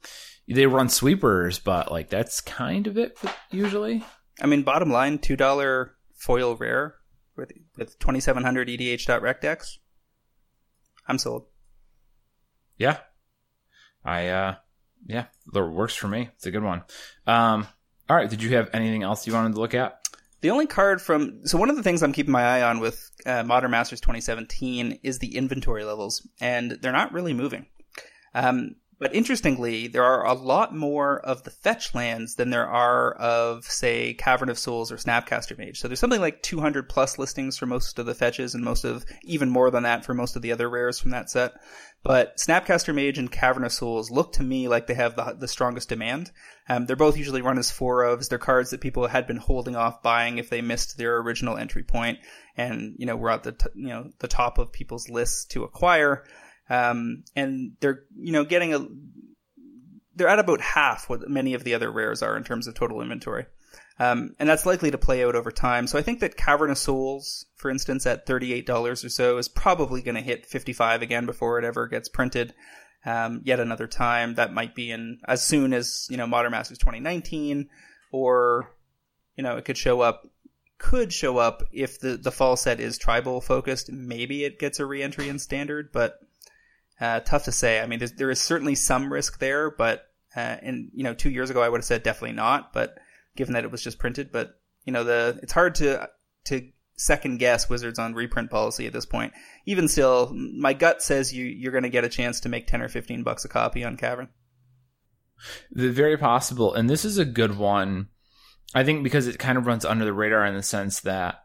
Speaker 2: they run sweepers, but like that's kind of it usually.
Speaker 1: I mean, bottom line, two dollar foil rare with with twenty seven hundred EDH.rec decks. I'm sold.
Speaker 2: Yeah, I uh, yeah, that works for me. It's a good one. Um, all right. Did you have anything else you wanted to look at?
Speaker 1: The only card from so one of the things I'm keeping my eye on with uh, Modern Masters 2017 is the inventory levels, and they're not really moving. Um, but interestingly, there are a lot more of the fetch lands than there are of, say, Cavern of Souls or Snapcaster Mage. So there's something like 200 plus listings for most of the fetches and most of, even more than that for most of the other rares from that set. But Snapcaster Mage and Cavern of Souls look to me like they have the, the strongest demand. Um, they're both usually run as four ofs. They're cards that people had been holding off buying if they missed their original entry point and, you know, were at the, t- you know, the top of people's lists to acquire. Um, and they're, you know, getting a, they're at about half what many of the other rares are in terms of total inventory. Um, and that's likely to play out over time. So I think that Cavern of Souls, for instance, at $38 or so is probably going to hit 55 again before it ever gets printed. Um, yet another time that might be in as soon as, you know, Modern Masters 2019 or, you know, it could show up could show up if the, the fall set is tribal focused. Maybe it gets a reentry in standard, but uh, tough to say. I mean, there is certainly some risk there, but uh, and you know, two years ago I would have said definitely not. But given that it was just printed, but you know, the it's hard to to second guess Wizards on reprint policy at this point. Even still, my gut says you you're going to get a chance to make ten or fifteen bucks a copy on Cavern.
Speaker 2: Very possible, and this is a good one. I think because it kind of runs under the radar in the sense that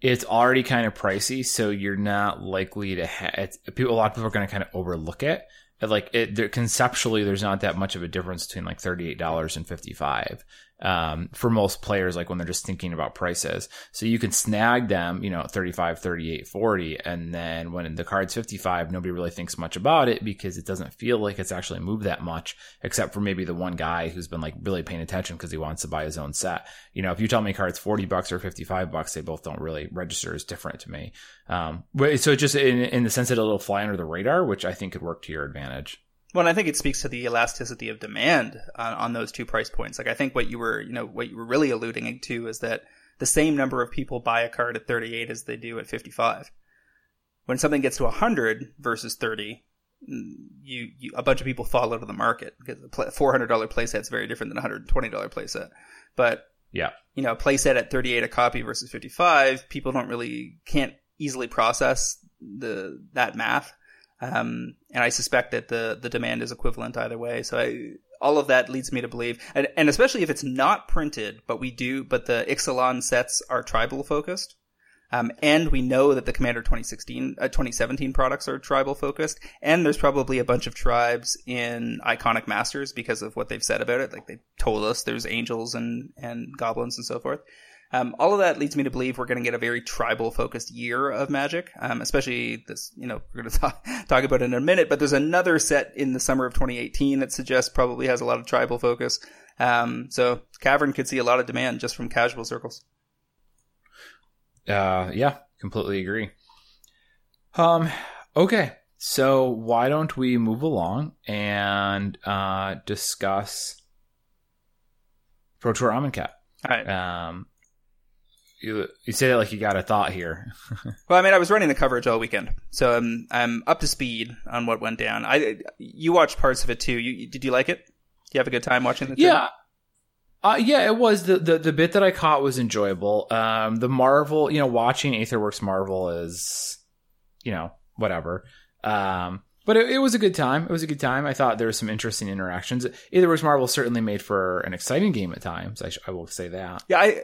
Speaker 2: it's already kind of pricey, so you're not likely to have people. A lot of people are going to kind of overlook it. Like it, conceptually, there's not that much of a difference between like thirty eight dollars and fifty five um, for most players, like when they're just thinking about prices. So you can snag them, you know, 35, 38, 40. And then when the card's 55, nobody really thinks much about it because it doesn't feel like it's actually moved that much, except for maybe the one guy who's been like really paying attention because he wants to buy his own set. You know, if you tell me card's 40 bucks or 55 bucks, they both don't really register as different to me. Um, but so just in, in the sense that it'll fly under the radar, which I think could work to your advantage.
Speaker 1: Well, I think it speaks to the elasticity of demand on, on, those two price points. Like I think what you were, you know, what you were really alluding to is that the same number of people buy a card at 38 as they do at 55. When something gets to 100 versus 30, mm, you, you a bunch of people fall out of the market because a $400 playset is very different than a $120 playset. But
Speaker 2: yeah,
Speaker 1: you know, a playset at 38 a copy versus 55, people don't really can't easily process the that math. Um, and I suspect that the, the demand is equivalent either way. So I, all of that leads me to believe, and, and especially if it's not printed, but we do, but the Ixalan sets are tribal focused. Um, and we know that the Commander 2016, uh, 2017 products are tribal focused. And there's probably a bunch of tribes in Iconic Masters because of what they've said about it. Like they told us there's angels and, and goblins and so forth. Um, all of that leads me to believe we're going to get a very tribal focused year of Magic, um, especially this, you know, we're going to talk, talk about it in a minute, but there's another set in the summer of 2018 that suggests probably has a lot of tribal focus. Um, so Cavern could see a lot of demand just from casual circles.
Speaker 2: Uh, yeah, completely agree. Um, okay. So why don't we move along and, uh, discuss Pro Tour Amonkhet?
Speaker 1: All right.
Speaker 2: Um, you, you say that like you got a thought here.
Speaker 1: Well, I mean, I was running the coverage all weekend, so I'm I'm up to speed on what went down. I you watched parts of it too. You did you like it? Do you have a good time watching the?
Speaker 2: yeah. Uh, yeah, it was the, the the bit that I caught was enjoyable. Um, the Marvel, you know, watching Aetherworks Marvel is, you know, whatever. Um, but it, it was a good time. It was a good time. I thought there was some interesting interactions. Aetherworks Marvel certainly made for an exciting game at times. I, sh- I will say that.
Speaker 1: Yeah, I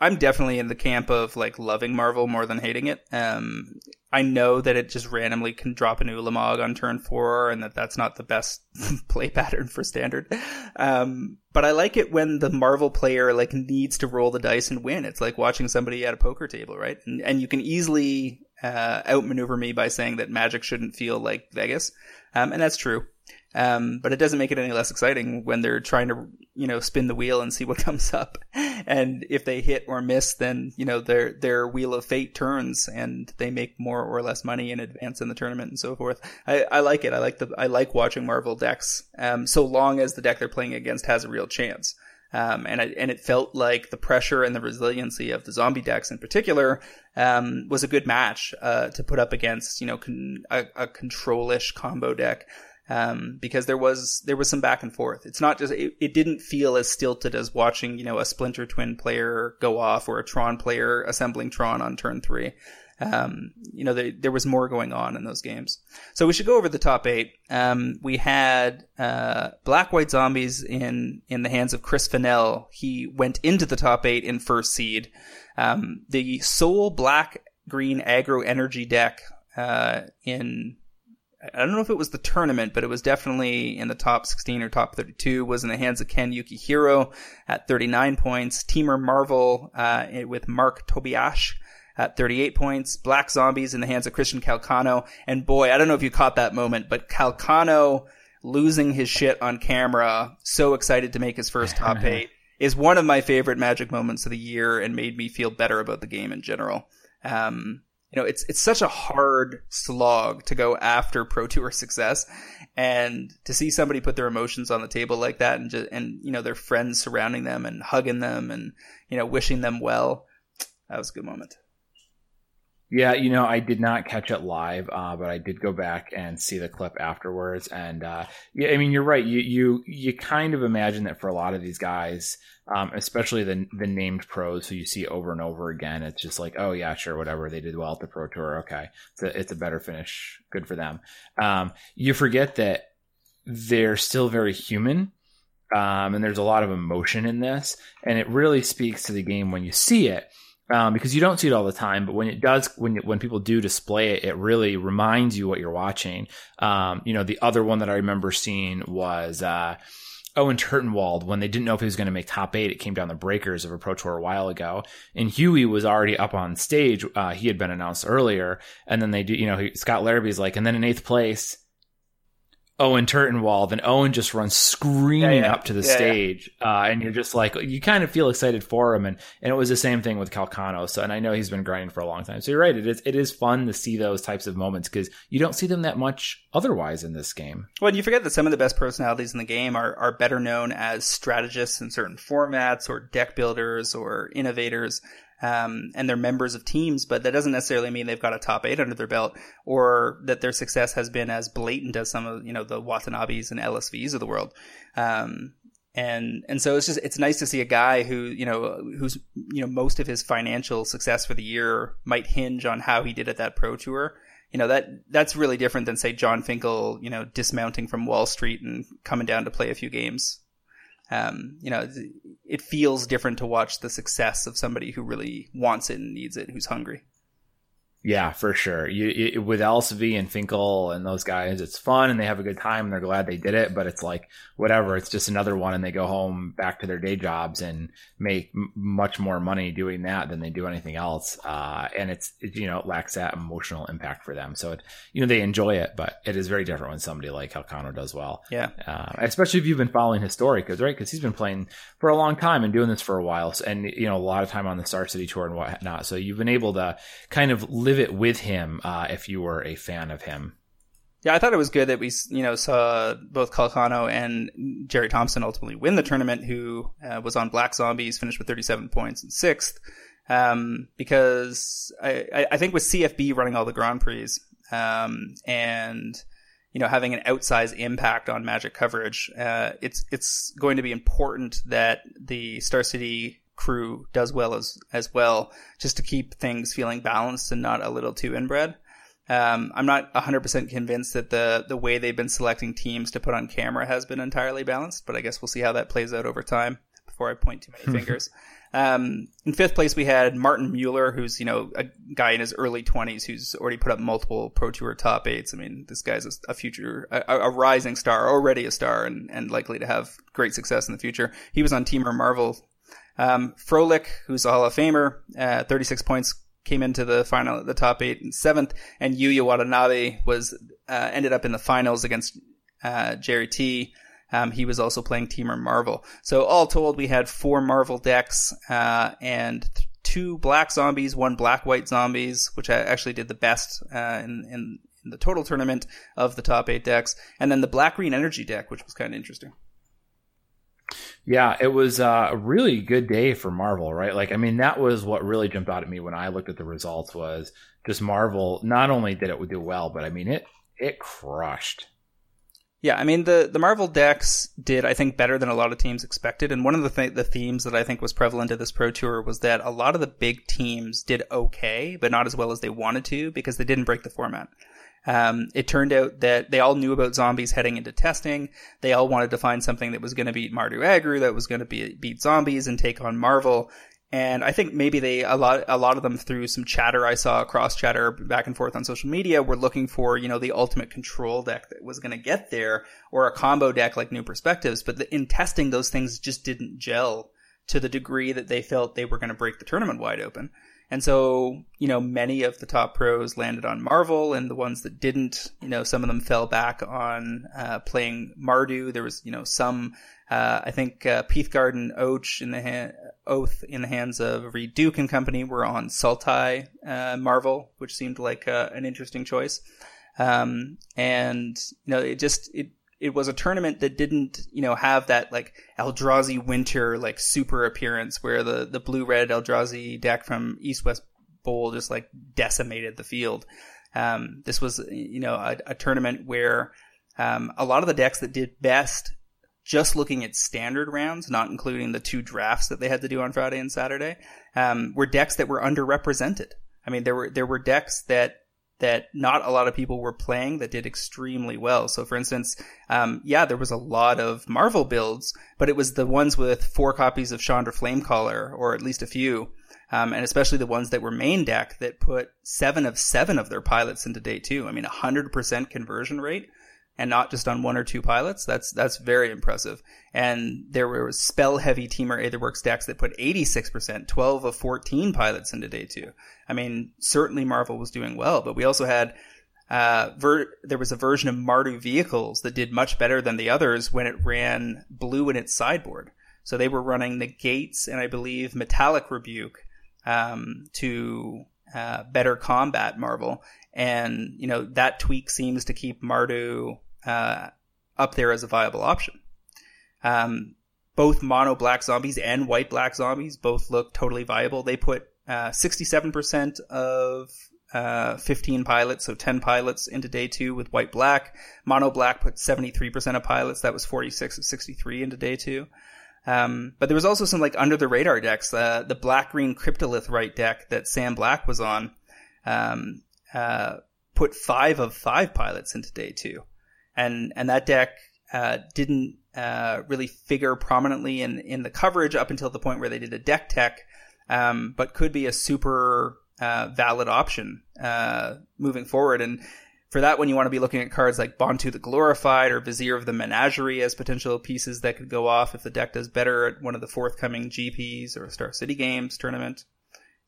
Speaker 1: I'm definitely in the camp of like loving Marvel more than hating it. Um, I know that it just randomly can drop a new Ulamog on turn four, and that that's not the best play pattern for standard. Um, but I like it when the Marvel player like needs to roll the dice and win. It's like watching somebody at a poker table, right? And and you can easily uh, outmaneuver me by saying that Magic shouldn't feel like Vegas, um, and that's true. Um, but it doesn't make it any less exciting when they're trying to, you know, spin the wheel and see what comes up. And if they hit or miss, then, you know, their, their wheel of fate turns and they make more or less money in advance in the tournament and so forth. I, I like it. I like the, I like watching Marvel decks, um, so long as the deck they're playing against has a real chance. Um, and I, and it felt like the pressure and the resiliency of the zombie decks in particular um, was a good match uh, to put up against you know con- a, a controlish combo deck um, because there was there was some back and forth. It's not just it, it, didn't feel as stilted as watching you know a Splinter Twin player go off or a Tron player assembling Tron on turn three. Um, you know, there, there, was more going on in those games. So we should go over the top eight. Um, we had uh, Black White Zombies in in the hands of Chris Fennell. He went into the top eight in first seed. Um, the sole Black Green Aggro Energy deck uh, in I don't know if it was the tournament, but it was definitely in the top 16 or top 32. Was in the hands of Ken Yukuhiro at 39 points. Temur Marvel uh, with Marc Tobiasch at 38 points. Black Zombies in the hands of Christian Calcano. And boy, I don't know if you caught that moment, but Calcano losing his shit on camera, so excited to make his first top eight, is one of my favorite Magic moments of the year and made me feel better about the game in general. Um, you know, it's it's such a hard slog to go after pro tour success, and to see somebody put their emotions on the table like that, and just and you know their friends surrounding them and hugging them and you know wishing them well, that was a good moment.
Speaker 2: Yeah, you know, I did not catch it live, uh, but I did go back and see the clip afterwards. And uh, yeah, I mean, you're right. You you you kind of imagine that for a lot of these guys, um, especially the the named pros who you see over and over again, it's just like, oh yeah, sure, whatever. They did well at the pro tour. Okay, it's a, it's a better finish. Good for them. Um, you forget that they're still very human. Um, and there's a lot of emotion in this, and it really speaks to the game when you see it um, because you don't see it all the time. But when it does, when when people do display it, it really reminds you what you're watching. Um, you know, the other one that I remember seeing was. Uh, Owen Turtenwald, when they didn't know if he was going to make top eight, it came down the breakers of a Pro Tour a while ago. And Huey was already up on stage. Uh, he had been announced earlier. And then they do, you know, Scott Larabee's like, and then in eighth place, Owen Turtenwald, and Owen just runs screaming yeah, yeah. up to the yeah, stage, uh, and you're just like, you kind of feel excited for him, and and it was the same thing with Calcano. So, and I know he's been grinding for a long time. So you're right, it is it is fun to see those types of moments because you don't see them that much otherwise in this game.
Speaker 1: Well, you forget that some of the best personalities in the game are are better known as strategists in certain formats, or deck builders, or innovators um, and they're members of teams, but that doesn't necessarily mean they've got a top eight under their belt or that their success has been as blatant as some of, you know, the Watanabes and LSVs of the world. Um, and, and so it's just, it's nice to see a guy who, you know, who's, you know, most of his financial success for the year might hinge on how he did at that pro tour. You know, that, that's really different than say Jon Finkel, you know, dismounting from Wall Street and coming down to play a few games um, you know, it feels different to watch the success of somebody who really wants it and needs it, who's hungry.
Speaker 2: Yeah, for sure. You, it, with LSV and Finkel and those guys, it's fun and they have a good time and they're glad they did it. But it's like whatever. It's just another one, and they go home back to their day jobs and make m- much more money doing that than they do anything else. Uh, and it's it, you know it lacks that emotional impact for them. So it you know they enjoy it, but it is very different when somebody like Calcano does well.
Speaker 1: Yeah,
Speaker 2: uh, especially if you've been following his story, because right, because he's been playing for a long time and doing this for a while, and you know a lot of time on the Star City tour and whatnot. So you've been able to kind of live live it with him uh, if you were a fan of him.
Speaker 1: Yeah, I thought it was good that we, you know, saw both Calcano and Gerry Thompson ultimately win the tournament, who uh, was on Black Zombies, finished with 37 points in sixth. Um, because I, I think with CFB running all the Grand Prix, um, and, you know, having an outsized impact on Magic coverage, uh, it's, it's going to be important that the Star City crew does well as as well, just to keep things feeling balanced and not a little too inbred. Um, I'm not 100% convinced that the the way they've been selecting teams to put on camera has been entirely balanced, but I guess we'll see how that plays out over time before I point too many fingers. Um, in fifth place, we had Martin Mueller, who's, you know, a guy in his early 20s who's already put up multiple Pro Tour top eights. I mean, this guy's a, a future, a, a, rising star, already a star, and, and likely to have great success in the future. He was on Temur Marvel um, Froehlich, who's a Hall of Famer, uh, 36 points, came into the final the top eight and seventh, and Yuuya Watanabe was uh, ended up in the finals against uh, Gerry T. Um, he was also playing Temur Marvel. So all told, we had four Marvel decks uh, and two black zombies, one black white zombies, which I actually did the best uh, in in the total tournament of the top eight decks, and then the black green energy deck, which was kind of interesting.
Speaker 2: Yeah, it was uh, a really good day for Marvel, right? Like, I mean, that was what really jumped out at me when I looked at the results was just Marvel. Not only did it do well, but I mean, it it crushed.
Speaker 1: Yeah, I mean the the Marvel decks did I think better than a lot of teams expected, and one of the th- the themes that I think was prevalent at this Pro Tour was that a lot of the big teams did okay, but not as well as they wanted to because they didn't break the format. Um, it turned out that they all knew about zombies heading into testing. They all wanted to find something that was going to beat Mardu Aggro, that was going to be, beat zombies and take on Marvel. And I think maybe they a lot a lot of them through some chatter I saw cross chatter back and forth on social media were looking for you know the ultimate control deck that was going to get there or a combo deck like New Perspectives. But the, in testing, those things just didn't gel to the degree that they felt they were going to break the tournament wide open. And so, you know, many of the top pros landed on Marvel, and the ones that didn't, you know, some of them fell back on uh, playing Mardu. There was, you know, some, uh, I think, uh, Peathguard and Oach in the ha- Oath in the hands of Reid Duke and company were on Sultai uh, Marvel, which seemed like uh, an interesting choice. Um, and you know, it just it it was a tournament that didn't, you know, have that like Eldrazi winter like super appearance where the the blue red Eldrazi deck from East West Bowl just like decimated the field. Um, this was, you know, a, a tournament where um, a lot of the decks that did best, just looking at standard rounds, not including the two drafts that they had to do on Friday and Saturday, um, were decks that were underrepresented. I mean, there were there were decks that that not a lot of people were playing that did extremely well. So, for instance, um, yeah, there was a lot of Marvel builds, but it was the ones with four copies of Chandra Flamecaller, or at least a few, um, and especially the ones that were main deck that put seven of seven of their pilots into day two. I mean, 100% conversion rate and not just on one or two pilots. That's that's very impressive. And there were spell heavy Temur Aetherworks decks that put 86%, 12 of 14 pilots into day two. I mean, certainly Marvel was doing well, but we also had uh, ver- there was a version of Mardu vehicles that did much better than the others when it ran blue in its sideboard. So they were running the gates and I believe metallic rebuke um, to uh, better combat Marvel, and you know that tweak seems to keep Mardu uh, up there as a viable option. Um, both mono black zombies and white black zombies both look totally viable. They put uh, 67% of uh, 15 pilots, so 10 pilots into day two with white black. Mono black put 73% of pilots. That was 46 of 63 into day two. Um, but there was also some like under the radar decks. Uh, the black green cryptolith rite deck that Sam Black was on um, uh, put five of five pilots into day two, and and that deck uh, didn't uh, really figure prominently in in the coverage up until the point where they did a deck tech, um, but could be a super uh, valid option uh, moving forward. And for that one, you want to be looking at cards like Bontu the Glorified or Vizier of the Menagerie as potential pieces that could go off if the deck does better at one of the forthcoming GPs or Star City Games tournament.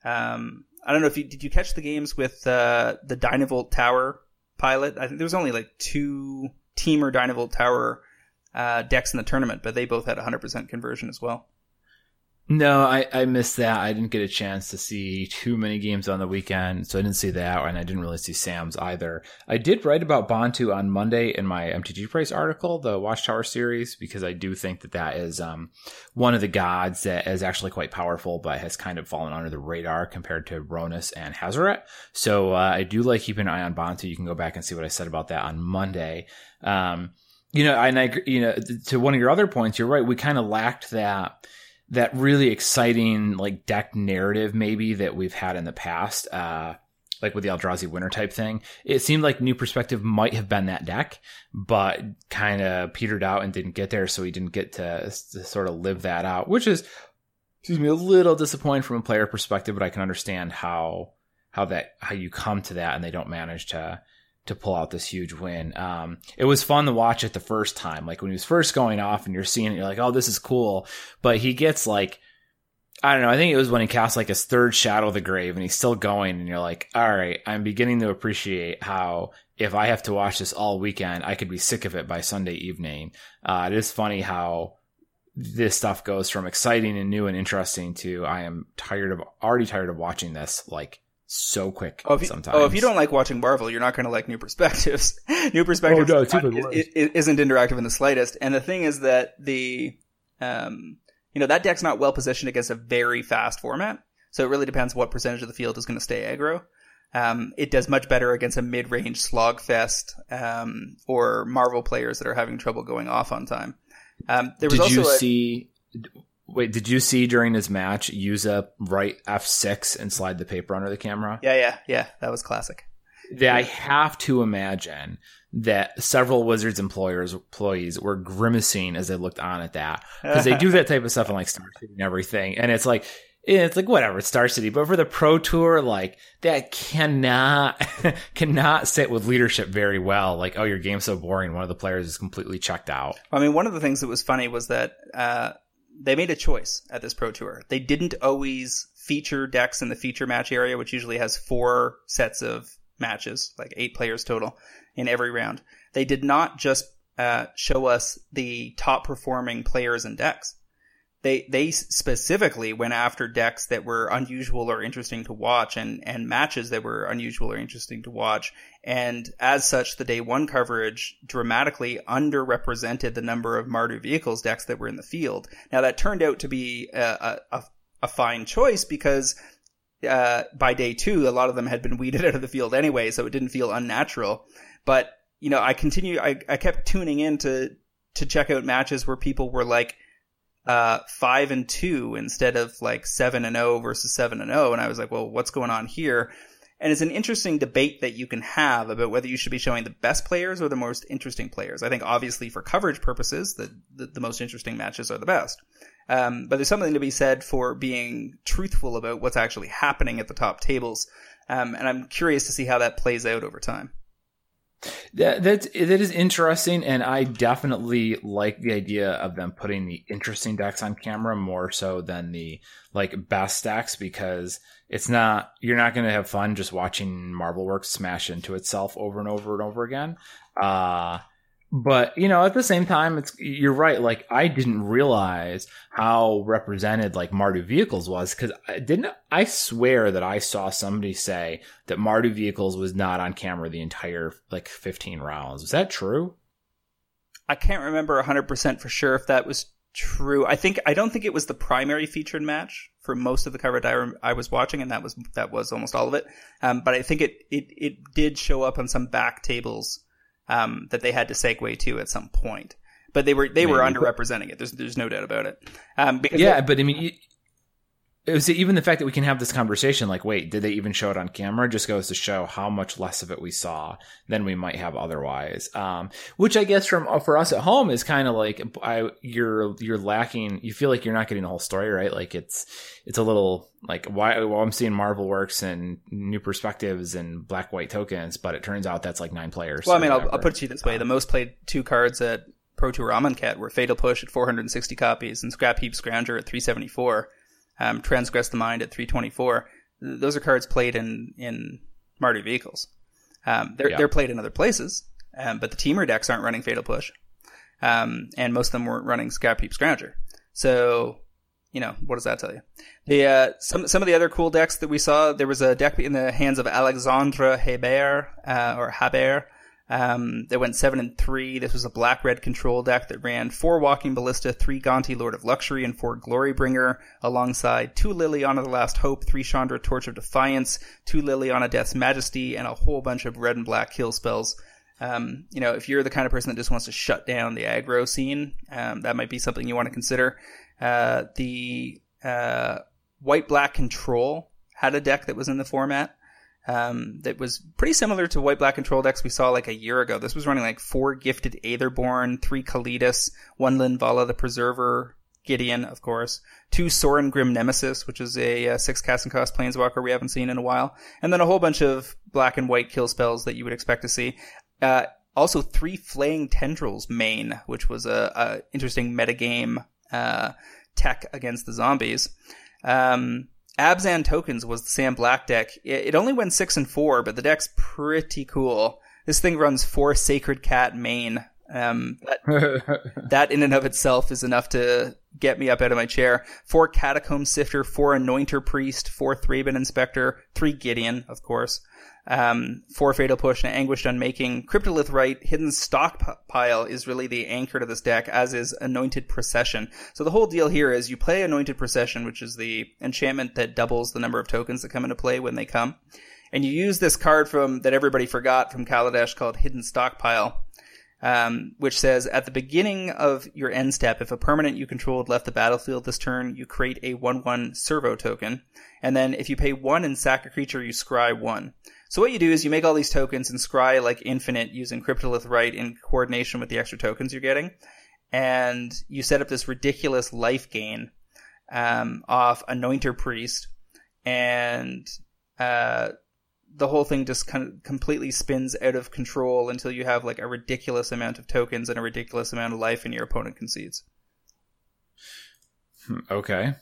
Speaker 1: Um, I don't know if you did you catch the games with uh, the Dynavolt Tower pilot. I think there was only like two Temur Dynavolt Tower uh, decks in the tournament, but they both had 100% conversion as well.
Speaker 2: No, I, I missed that. I didn't get a chance to see too many games on the weekend, so I didn't see that, and I didn't really see Sam's either. I did write about Bontu on Monday in my MTG Price article, the Watchtower series, because I do think that that is um, one of the gods that is actually quite powerful, but has kind of fallen under the radar compared to Rhonas and Hazoret. So uh, I do like keeping an eye on Bontu. You can go back and see what I said about that on Monday. Um, you know, and I, you know, to one of your other points, you're right. We kind of lacked that that really exciting like deck narrative maybe that we've had in the past. Uh, like with the Eldrazi winter type thing, it seemed like New Perspective might have been that deck, but kind of petered out and didn't get there, so he didn't get to, to sort of live that out, which is, excuse me, a little disappointing from a player perspective. But I can understand how how that how you come to that and they don't manage to to pull out this huge win. Um, it was fun to watch it the first time, like when he was first going off and you're seeing it, you're like, oh, this is cool. But he gets like, I don't know. I think it was when he cast like his third Shadow of the Grave and he's still going and you're like, all right, I'm beginning to appreciate how if I have to watch this all weekend, I could be sick of it by Sunday evening. Uh, it is funny how this stuff goes from exciting and new and interesting to I am tired of already tired of watching this like so quick
Speaker 1: oh, if you,
Speaker 2: sometimes.
Speaker 1: Oh, if you don't like watching Marvel, you're not going to like New Perspectives. New Perspectives oh, no, even worse. isn't interactive in the slightest. And the thing is that the, um, you know, that deck's not well positioned against a very fast format. So it really depends what percentage of the field is going to stay aggro. Um, it does much better against a mid-range slogfest, um, or Marvel players that are having trouble going off on time. Um,
Speaker 2: there was Did also you a, see Wait, did you see during his match use a write F6 and slide the paper under the camera?
Speaker 1: Yeah, yeah, yeah. That was classic.
Speaker 2: I have to imagine that several Wizards employers employees were grimacing as they looked on at that because they do that type of stuff in like Star City and everything, and it's like it's like whatever it's Star City, but for the Pro Tour, like that cannot cannot sit with leadership very well. Like, oh, your game's so boring. One of the players is completely checked out.
Speaker 1: I mean, one of the things that was funny was that. Uh, they made a choice at this Pro Tour. They didn't always feature decks in the feature match area, which usually has four sets of matches, like eight players total in every round. They did not just uh, show us the top performing players and decks they they specifically went after decks that were unusual or interesting to watch and and matches that were unusual or interesting to watch and as such the day one coverage dramatically underrepresented the number of Mardu vehicles decks that were in the field now that turned out to be a, a, a fine choice because uh, by day two a lot of them had been weeded out of the field anyway so it didn't feel unnatural but you know I continue I, I kept tuning in to to check out matches where people were like uh, five and two instead of like seven and zero oh versus seven and zero. Oh. And I was like, well, what's going on here? And it's an interesting debate that you can have about whether you should be showing the best players or the most interesting players. I think obviously for coverage purposes, the, the, the most interesting matches are the best. Um, but there's something to be said for being truthful about what's actually happening at the top tables. Um, and I'm curious to see how that plays out over time.
Speaker 2: That that's that is interesting, and I definitely like the idea of them putting the interesting decks on camera more so than the like best decks because it's not you're not going to have fun just watching Marvel Works smash into itself over and over and over again. Uh but you know at the same time it's you're right like i didn't realize how represented like mardu vehicles was because i didn't i swear that i saw somebody say that mardu vehicles was not on camera the entire like 15 rounds. Was that true?
Speaker 1: I can't remember 100% for sure if that was true. I think i don't think it was the primary featured match for most of the coverage I, I was watching and that was that was almost all of it. Um, but i think it, it it did show up on some back tables um, that they had to segue to at some point. But they were they Maybe, were underrepresenting it. There's there's no doubt about it. Um, because
Speaker 2: yeah, they, but I mean, it was even the fact that we can have this conversation like wait did they even show it on camera just goes to show how much less of it we saw than we might have otherwise. Um, which i guess from for us at home is kind of like I, you're you're lacking you feel like you're not getting the whole story right? Like it's it's a little like why well i'm seeing marvel works and new perspectives and black white tokens but it turns out that's like nine players
Speaker 1: well i mean I'll, I'll, put it to you this way. The most played two cards at pro tour Cat were fatal push at 460 copies and scrap heap scrounger at 374 um, Transgress the Mind at 324. Those are cards played in in Mardu vehicles. Um, they're yeah. they're played in other places, um, but the Temur decks aren't running Fatal Push, um, and most of them weren't running Scrapheap Scrounger. So, you know, what does that tell you? The uh, some some of the other cool decks that we saw, there was a deck in the hands of Alexandre Hebert uh, or Haber um, they went seven and three. This was a black red control deck that ran four Walking Ballista, three Gonti Lord of Luxury, and four Glorybringer, alongside two Liliana the Last Hope, three Chandra Torch of Defiance, two Liliana Death's Majesty, and a whole bunch of red and black kill spells. Um, you know, if you're the kind of person that just wants to shut down the aggro scene, um, that might be something you want to consider. Uh, the uh, white black control had a deck that was in the format um, that was pretty similar to white black control decks we saw like a year ago. This was running like four gifted Aetherborn, three Kalitas, one Linvala the Preserver, Gideon, of course, two Sorin Grim Nemesis, which is a, uh, six casting cost planeswalker we haven't seen in a while, and then a whole bunch of black and white kill spells that you would expect to see. Uh, also three Flaying Tendrils main, which was a, a interesting metagame uh, tech against the zombies. Um, Abzan Tokens was the Sam Black deck. It only went six and four, but the deck's pretty cool. This thing runs four Sacred Cat main. Um, that, that in and of itself is enough to get me up out of my chair. Four Catacomb Sifter, four Anointer Priest, four Thraben Inspector, three Gideon, of course um, for Fatal Push and Anguished Unmaking. Cryptolith Rite, Hidden Stockpile is really the anchor to this deck, as is Anointed Procession. So the whole deal here is you play Anointed Procession, which is the enchantment that doubles the number of tokens that come into play when they come. And you use this card from that everybody forgot from Kaladesh called Hidden Stockpile. Um, which says at the beginning of your end step, if a permanent you controlled left the battlefield this turn, you create a 1-1 servo token. And then if you pay one and sack a creature, you scry one. So what you do is you make all these tokens and scry like infinite using Cryptolith Rite in coordination with the extra tokens you're getting. And you set up this ridiculous life gain um, off Anointer Priest. And uh, the whole thing just kind of completely spins out of control until you have like a ridiculous amount of tokens and a ridiculous amount of life and your opponent concedes.
Speaker 2: Hmm, okay.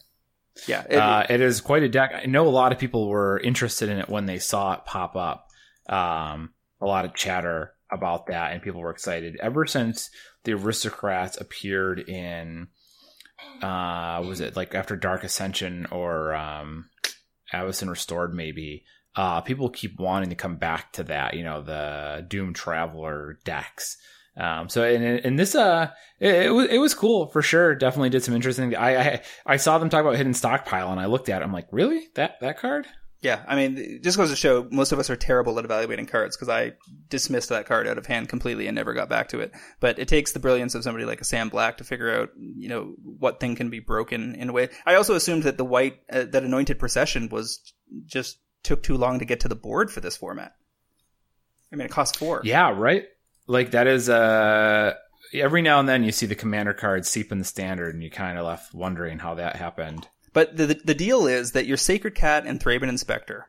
Speaker 1: Yeah,
Speaker 2: it, uh, it is quite a deck. I know a lot of people were interested in it when they saw it pop up. Um, a lot of chatter about that, and people were excited. Ever since the aristocrats appeared in, uh, was it like after Dark Ascension or um, Avacyn Restored, maybe? Uh, people keep wanting to come back to that. You know, the Doom Traveler decks. Um, so and, and this uh it, it, was it was cool for sure. Definitely did some interesting. I, I I saw them talk about hidden stockpile and I looked at it. I'm like, really that that card?
Speaker 1: Yeah, I mean, just goes to show most of us are terrible at evaluating cards because I dismissed that card out of hand completely and never got back to it. But it takes the brilliance of somebody like a Sam Black to figure out, you know, what thing can be broken in a way. I also assumed that the white, uh, that Anointed Procession was just took too long to get to the board for this format. I mean, it costs four.
Speaker 2: Yeah, right like that is uh every now and then you see the commander card seep in the standard and you kind of left wondering how that happened.
Speaker 1: But the, the, deal is that your sacred cat and thraben inspector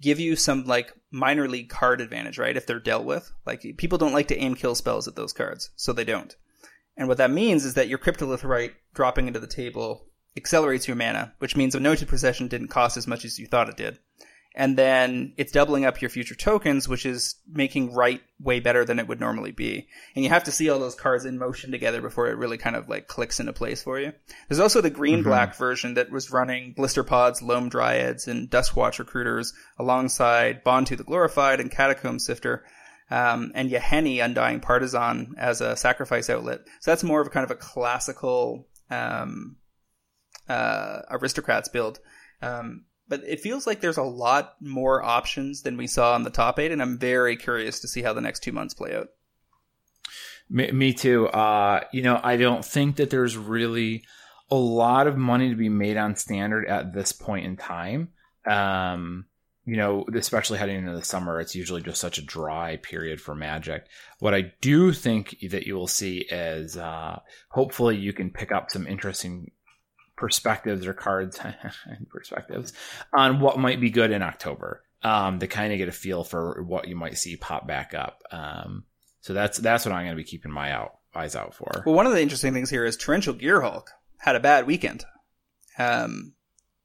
Speaker 1: give you some like minor league card advantage right if they're dealt with. Like people don't like to aim kill spells at those cards so they don't. And what that means is that your cryptolith rite dropping into the table accelerates your mana which means anointed procession didn't cost as much as you thought it did and then it's doubling up your future tokens, which is making Rite way better than it would normally be. And you have to see all those cards in motion together before it really kind of like clicks into place for you. There's also the green black mm-hmm. version that was running Blister Pods, Loam Dryads, and Duskwatch Recruiters alongside Bontu the Glorified and Catacomb Sifter. Um, and Yahenni, Undying Partisan as a sacrifice outlet. So that's more of a kind of a classical um, uh, aristocrats build. Um, but it feels like there's a lot more options than we saw on the top eight, and I'm very curious to see how the next two months play out.
Speaker 2: Me, me too. Uh, you know, I don't think that there's really a lot of money to be made on standard at this point in time. Um, you know, especially heading into the summer, it's usually just such a dry period for Magic. What I do think that you will see is uh, hopefully you can pick up some interesting perspectives or cards perspectives on what might be good in October um, to kind of get a feel for what you might see pop back up. Um, so that's that's what I'm going to be keeping my out eyes out for.
Speaker 1: Well, one of the interesting things here is Torrential Gearhulk had a bad weekend. Um,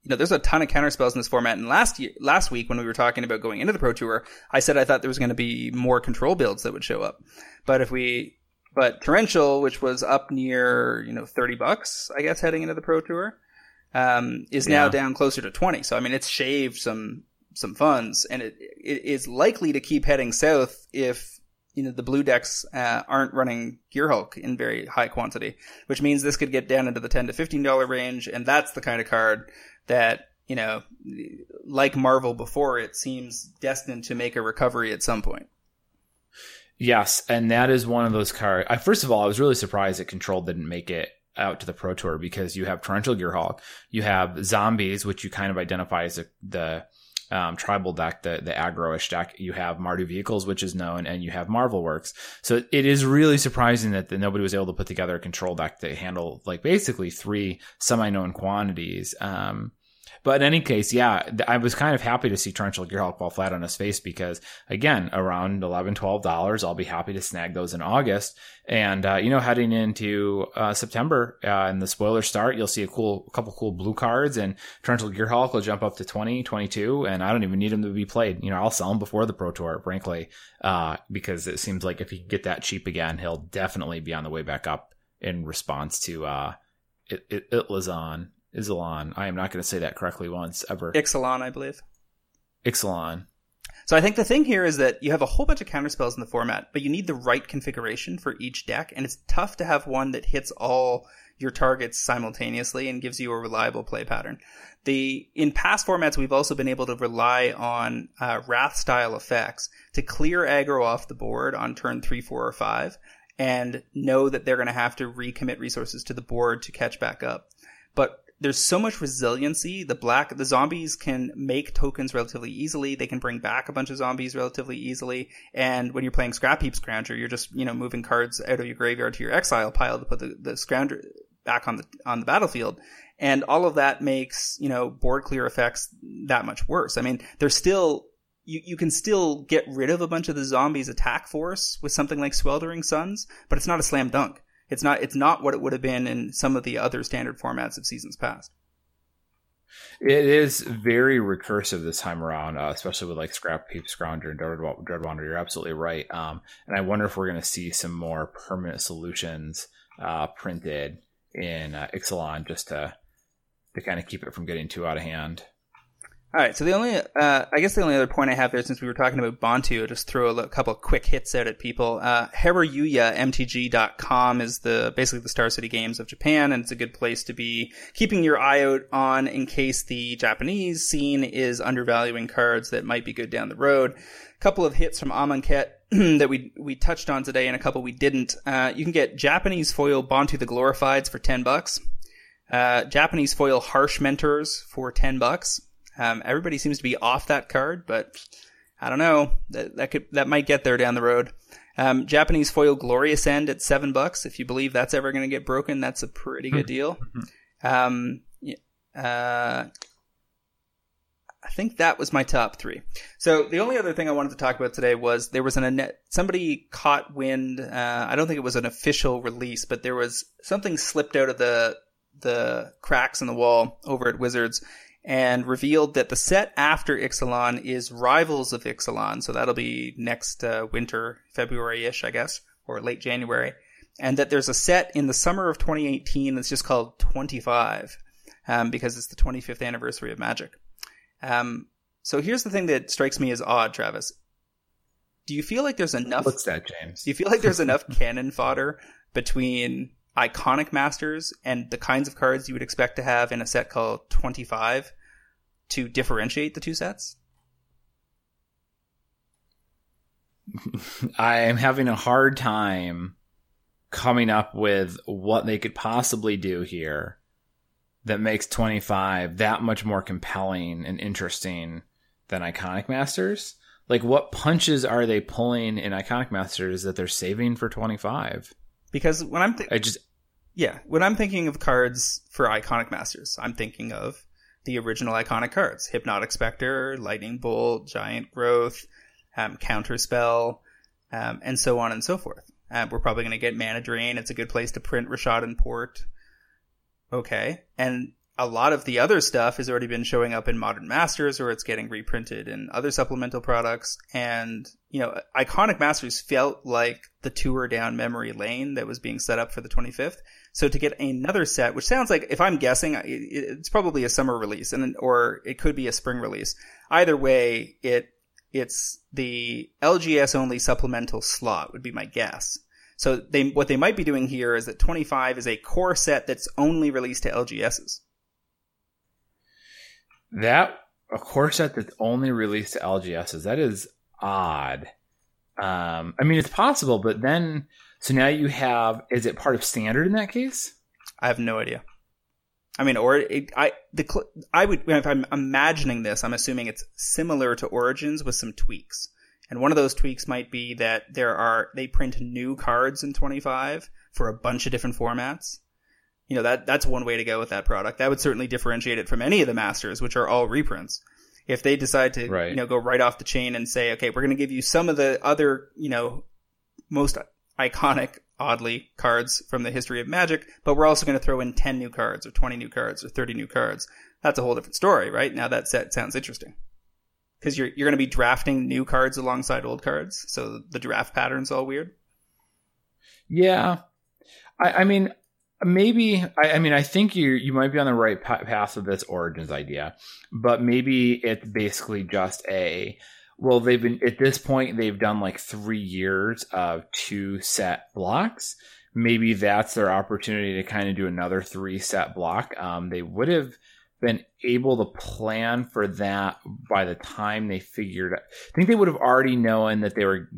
Speaker 1: you know, there's a ton of counter spells in this format. And last year, last week when we were talking about going into the Pro Tour, I said I thought there was going to be more control builds that would show up. But if we, but Torrential, which was up near, you know, 30 bucks, I guess, heading into the Pro Tour, um, is now
Speaker 2: Yeah.
Speaker 1: down closer to 20. So, I mean, it's shaved some, some funds and it, it is likely to keep heading south if, you know, the blue decks, uh, aren't running Gearhulk in very high quantity, which means this could get down into the 10 to $15 range. And that's the kind of card that, you know, like Marvel before, it seems destined to make a recovery at some point.
Speaker 2: Yes, and that is one of those cards. I, first of all, I was really surprised that Control didn't make it out to the Pro Tour because you have Torrential Gearhulk, you have Zombies, which you kind of identify as a, the um, tribal deck, the the aggro-ish deck. You have Mardu Vehicles, which is known, and you have Marvel Works. So it is really surprising that, that nobody was able to put together a control deck that handle like basically three semi-known quantities. Um, but in any case, yeah, I was kind of happy to see Torrential Gearhulk fall flat on his face because, again, around $11, $12, I'll be happy to snag those in August. And, uh, you know, heading into uh, September uh, and the spoiler start, you'll see a cool, a couple cool blue cards and Torrential Gearhulk will jump up to 20, 22, and I don't even need him to be played. You know, I'll sell him before the Pro Tour, frankly, uh, because it seems like if he can get that cheap again, he'll definitely be on the way back up in response to uh, it, it, Itlazon. Isilon. I am not going to say that correctly once ever.
Speaker 1: Ixalan, I believe.
Speaker 2: Ixalan.
Speaker 1: So I think the thing here is that you have a whole bunch of counterspells in the format, but you need the right configuration for each deck, and it's tough to have one that hits all your targets simultaneously and gives you a reliable play pattern. The in past formats, we've also been able to rely on uh, wrath style effects to clear aggro off the board on turn three, four, or five, and know that they're going to have to recommit resources to the board to catch back up. But there's so much resiliency. The black, the zombies can make tokens relatively easily. They can bring back a bunch of zombies relatively easily. And when you're playing Scrapheap Scrounger, you're just, you know, moving cards out of your graveyard to your exile pile to put the, the Scrounger back on the, on the battlefield. And all of that makes, you know, board clear effects that much worse. I mean, there's still, you, you can still get rid of a bunch of the zombies attack force with something like Sweltering Suns, but it's not a slam dunk. It's not it's not what it would have been in some of the other standard formats of seasons past.
Speaker 2: It is very recursive this time around, uh, especially with like Scrapheap Scrounger and. Dread Wanderer. You're absolutely right. Um, and I wonder if we're going to see some more permanent solutions uh, printed in uh, Ixalan just to to kind of keep it from getting too out of hand.
Speaker 1: All right, so the only, uh, I guess the only other point I have there, since we were talking about Bontu, I'll just throw a couple quick hits out at people. Uh, Hareruya is the, basically the Star City Games of Japan, and it's a good place to be keeping your eye out on in case the Japanese scene is undervaluing cards that might be good down the road. A couple of hits from Amonkhet that we, we touched on today and a couple we didn't. Uh, you can get Japanese foil Bontu the Glorifieds for 10 bucks. Uh, Japanese foil Harsh Mentors for 10 bucks. Um, everybody seems to be off that card, but I don't know. That, that could that might get there down the road. Um, Japanese foil Glorious End at seven bucks. If you believe that's ever going to get broken, that's a pretty good deal. Um, uh, I think that was my top three. So the only other thing I wanted to talk about today was there was an somebody caught wind. Uh, I don't think it was an official release, but there was something slipped out of the the cracks in the wall over at Wizards and revealed that the set after Ixalan is Rivals of Ixalan. So that'll be next uh, winter, February-ish, I guess, or late January. And that there's a set in the summer of 2018 that's just called 25, um, because it's the 25th anniversary of Magic. Um, so here's the thing that strikes me as odd, Travis. Do you feel like there's enough?
Speaker 2: What's that, James?
Speaker 1: Do you feel like there's enough cannon fodder between iconic masters and the kinds of cards you would expect to have in a set called 25 to differentiate the two sets?
Speaker 2: I am having a hard time coming up with what they could possibly do here that makes 25 that much more compelling and interesting than Iconic Masters? Like, what punches are they pulling in Iconic Masters that they're saving for 25?
Speaker 1: Because when I'm, th-
Speaker 2: I just,
Speaker 1: yeah, when I'm thinking of cards for Iconic Masters, I'm thinking of the original iconic cards: Hypnotic Spectre, Lightning Bolt, Giant Growth, um, Counterspell, um, and so on and so forth. Uh, we're probably going to get Mana Drain. It's a good place to print Rishadan Port. Okay, and a lot of the other stuff has already been showing up in Modern Masters, or it's getting reprinted in other supplemental products. And you know, Iconic Masters felt like the tour down memory lane that was being set up for the 25th. So to get another set, which sounds like, if I'm guessing, it's probably a summer release, and or it could be a spring release. Either way, it it's the LGS only supplemental slot would be my guess. So they what they might be doing here is that 25 is a core set that's only released to LGSs.
Speaker 2: That a course that's only released to LGSs. That is odd. Um, I mean, it's possible, but then so now you have is it part of standard in that case?
Speaker 1: I have no idea. I mean, or it, I the I would if I'm imagining this, I'm assuming it's similar to Origins with some tweaks. And one of those tweaks might be that there are they print new cards in 25 for a bunch of different formats you know that that's one way to go with that product. That would certainly differentiate it from any of the masters, which are all reprints. If they decide to
Speaker 2: right.
Speaker 1: you know go right off the chain and say, okay, we're going to give you some of the other you know most iconic, oddly cards from the history of Magic, but we're also going to throw in ten new cards or twenty new cards or thirty new cards. That's a whole different story, right? Now that set sounds interesting because you're you're going to be drafting new cards alongside old cards, so the draft pattern's all weird.
Speaker 2: Yeah, I, I mean, maybe I, I, mean I think you you might be on the right path of this origins idea, but maybe it's basically just a well they've been at this point they've done like three years of two set blocks. Maybe that's their opportunity to kind of do another three set block. Um, they would have been able to plan for that by the time they figured. I think they would have already known that they were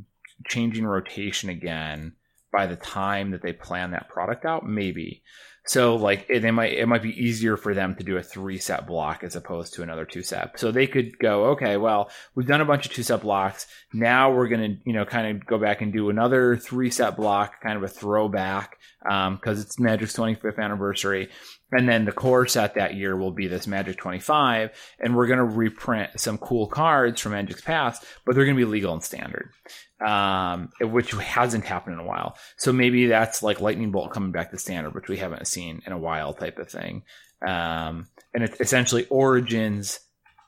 Speaker 2: changing rotation again by the time that they plan that product out, maybe. So like it, they might it might be easier for them to do a three set block as opposed to another two set. So they could go, okay, well, we've done a bunch of two set blocks. Now we're gonna, you know, kind of go back and do another three set block, kind of a throwback, because um, it's Magic's 25th anniversary. And then the core set that year will be this Magic 25, and we're going to reprint some cool cards from Magic's past, but they're going to be legal and standard um, which hasn't happened in a while. So maybe that's like Lightning Bolt coming back to standard, which we haven't seen in a while, type of thing. Um, and it's essentially Origins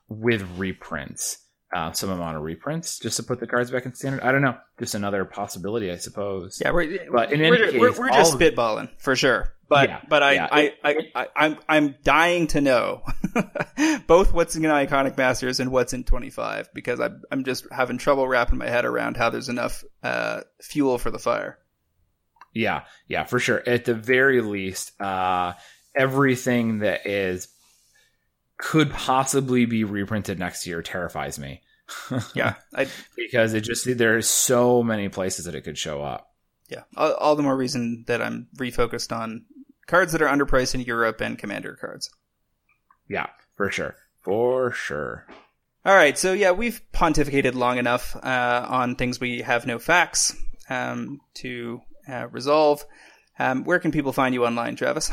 Speaker 2: with reprints, uh, some amount of reprints, just to put the cards back in standard. I don't know, just another possibility, I suppose.
Speaker 1: Yeah, we're, but in we're, case, we're, we're just spitballing for sure. But yeah, but I, yeah. I, I, I, I'm I'm dying to know both what's in Iconic Masters and what's in 25 because I'm I'm just having trouble wrapping my head around how there's enough uh, fuel for the fire.
Speaker 2: Yeah, yeah, for sure. At the very least, uh, everything that is could possibly be reprinted next year terrifies me.
Speaker 1: yeah, I,
Speaker 2: because it just there are so many places that it could show up.
Speaker 1: Yeah, all, all, the more reason that I'm refocused on cards that are underpriced in Europe and commander cards.
Speaker 2: Yeah, for sure. For sure.
Speaker 1: All right, so yeah, we've pontificated long enough uh, on things we have no facts um, to uh, resolve. Um, where can people find you online, Travis?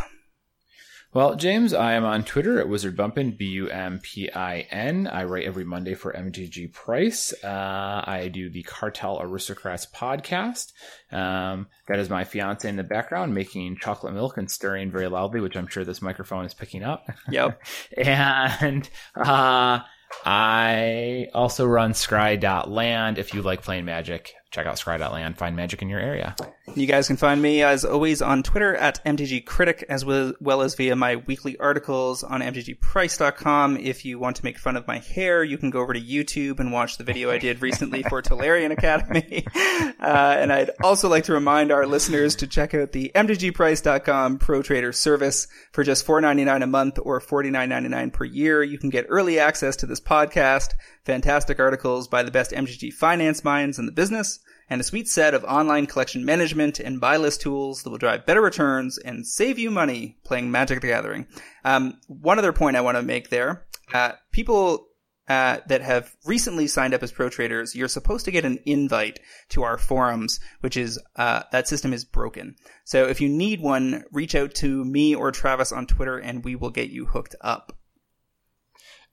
Speaker 2: Well, James, I am on Twitter at Wizard Bumpin, B U M P I N. I write every Monday for MTG Price. Uh, I do the Cartel Aristocrats podcast. Um, that is my fiance in the background making chocolate milk and stirring very loudly, which I'm sure this microphone is picking up.
Speaker 1: Yep.
Speaker 2: and uh, I also run Scry.land if you like playing Magic check out Scry.land, find magic in your area.
Speaker 1: You guys can find me, as always, on Twitter at MTG Critic, as well as via my weekly articles on MTGPrice.com. If you want to make fun of my hair, you can go over to YouTube and watch the video I did recently for Tolarian Academy. Uh, and I'd also like to remind our listeners to check out the MTGPrice.com Pro Trader service for just $4.99 a month or $49.99 per year. You can get early access to this podcast, fantastic articles by the best MTG finance minds in the business, and a sweet set of online collection management and buy list tools that will drive better returns and save you money playing Magic the Gathering. Um, one other point I want to make there. Uh, people uh, that have recently signed up as pro traders, you're supposed to get an invite to our forums, which is uh, that system is broken. So if you need one, reach out to me or Travis on Twitter, and we will get you hooked up.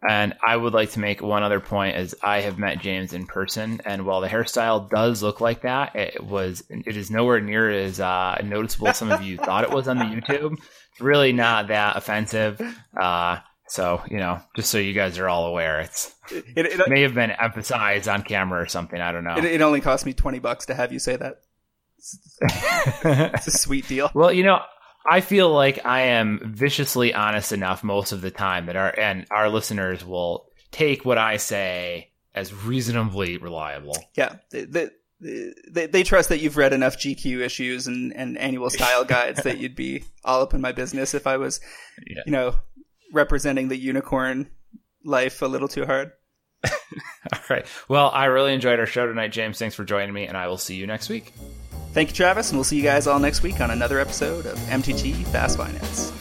Speaker 2: And I would like to make one other point as I have met James in person, and while the hairstyle does look like that, it was it is nowhere near as uh, noticeable as some of you thought it was on the YouTube. It's really not that offensive. Uh, so you know, just so you guys are all aware, it's it, it, it may have been emphasized on camera or something. I don't know.
Speaker 1: It, only cost me twenty bucks to have you say that. it's a sweet deal.
Speaker 2: Well, you know, I feel like I am viciously honest enough most of the time that our and our listeners will take what I say as reasonably reliable.
Speaker 1: Yeah, they, they, they, trust that you've read enough GQ issues and, and annual style guides that you'd be all up in my business if I was, yeah. you know, representing the unicorn life a little too hard.
Speaker 2: all right. Well, I really enjoyed our show tonight, James. Thanks for joining me, and I will see you next week.
Speaker 1: Thank you, Travis, and we'll see you guys all next week on another episode of MTG Fast Finance.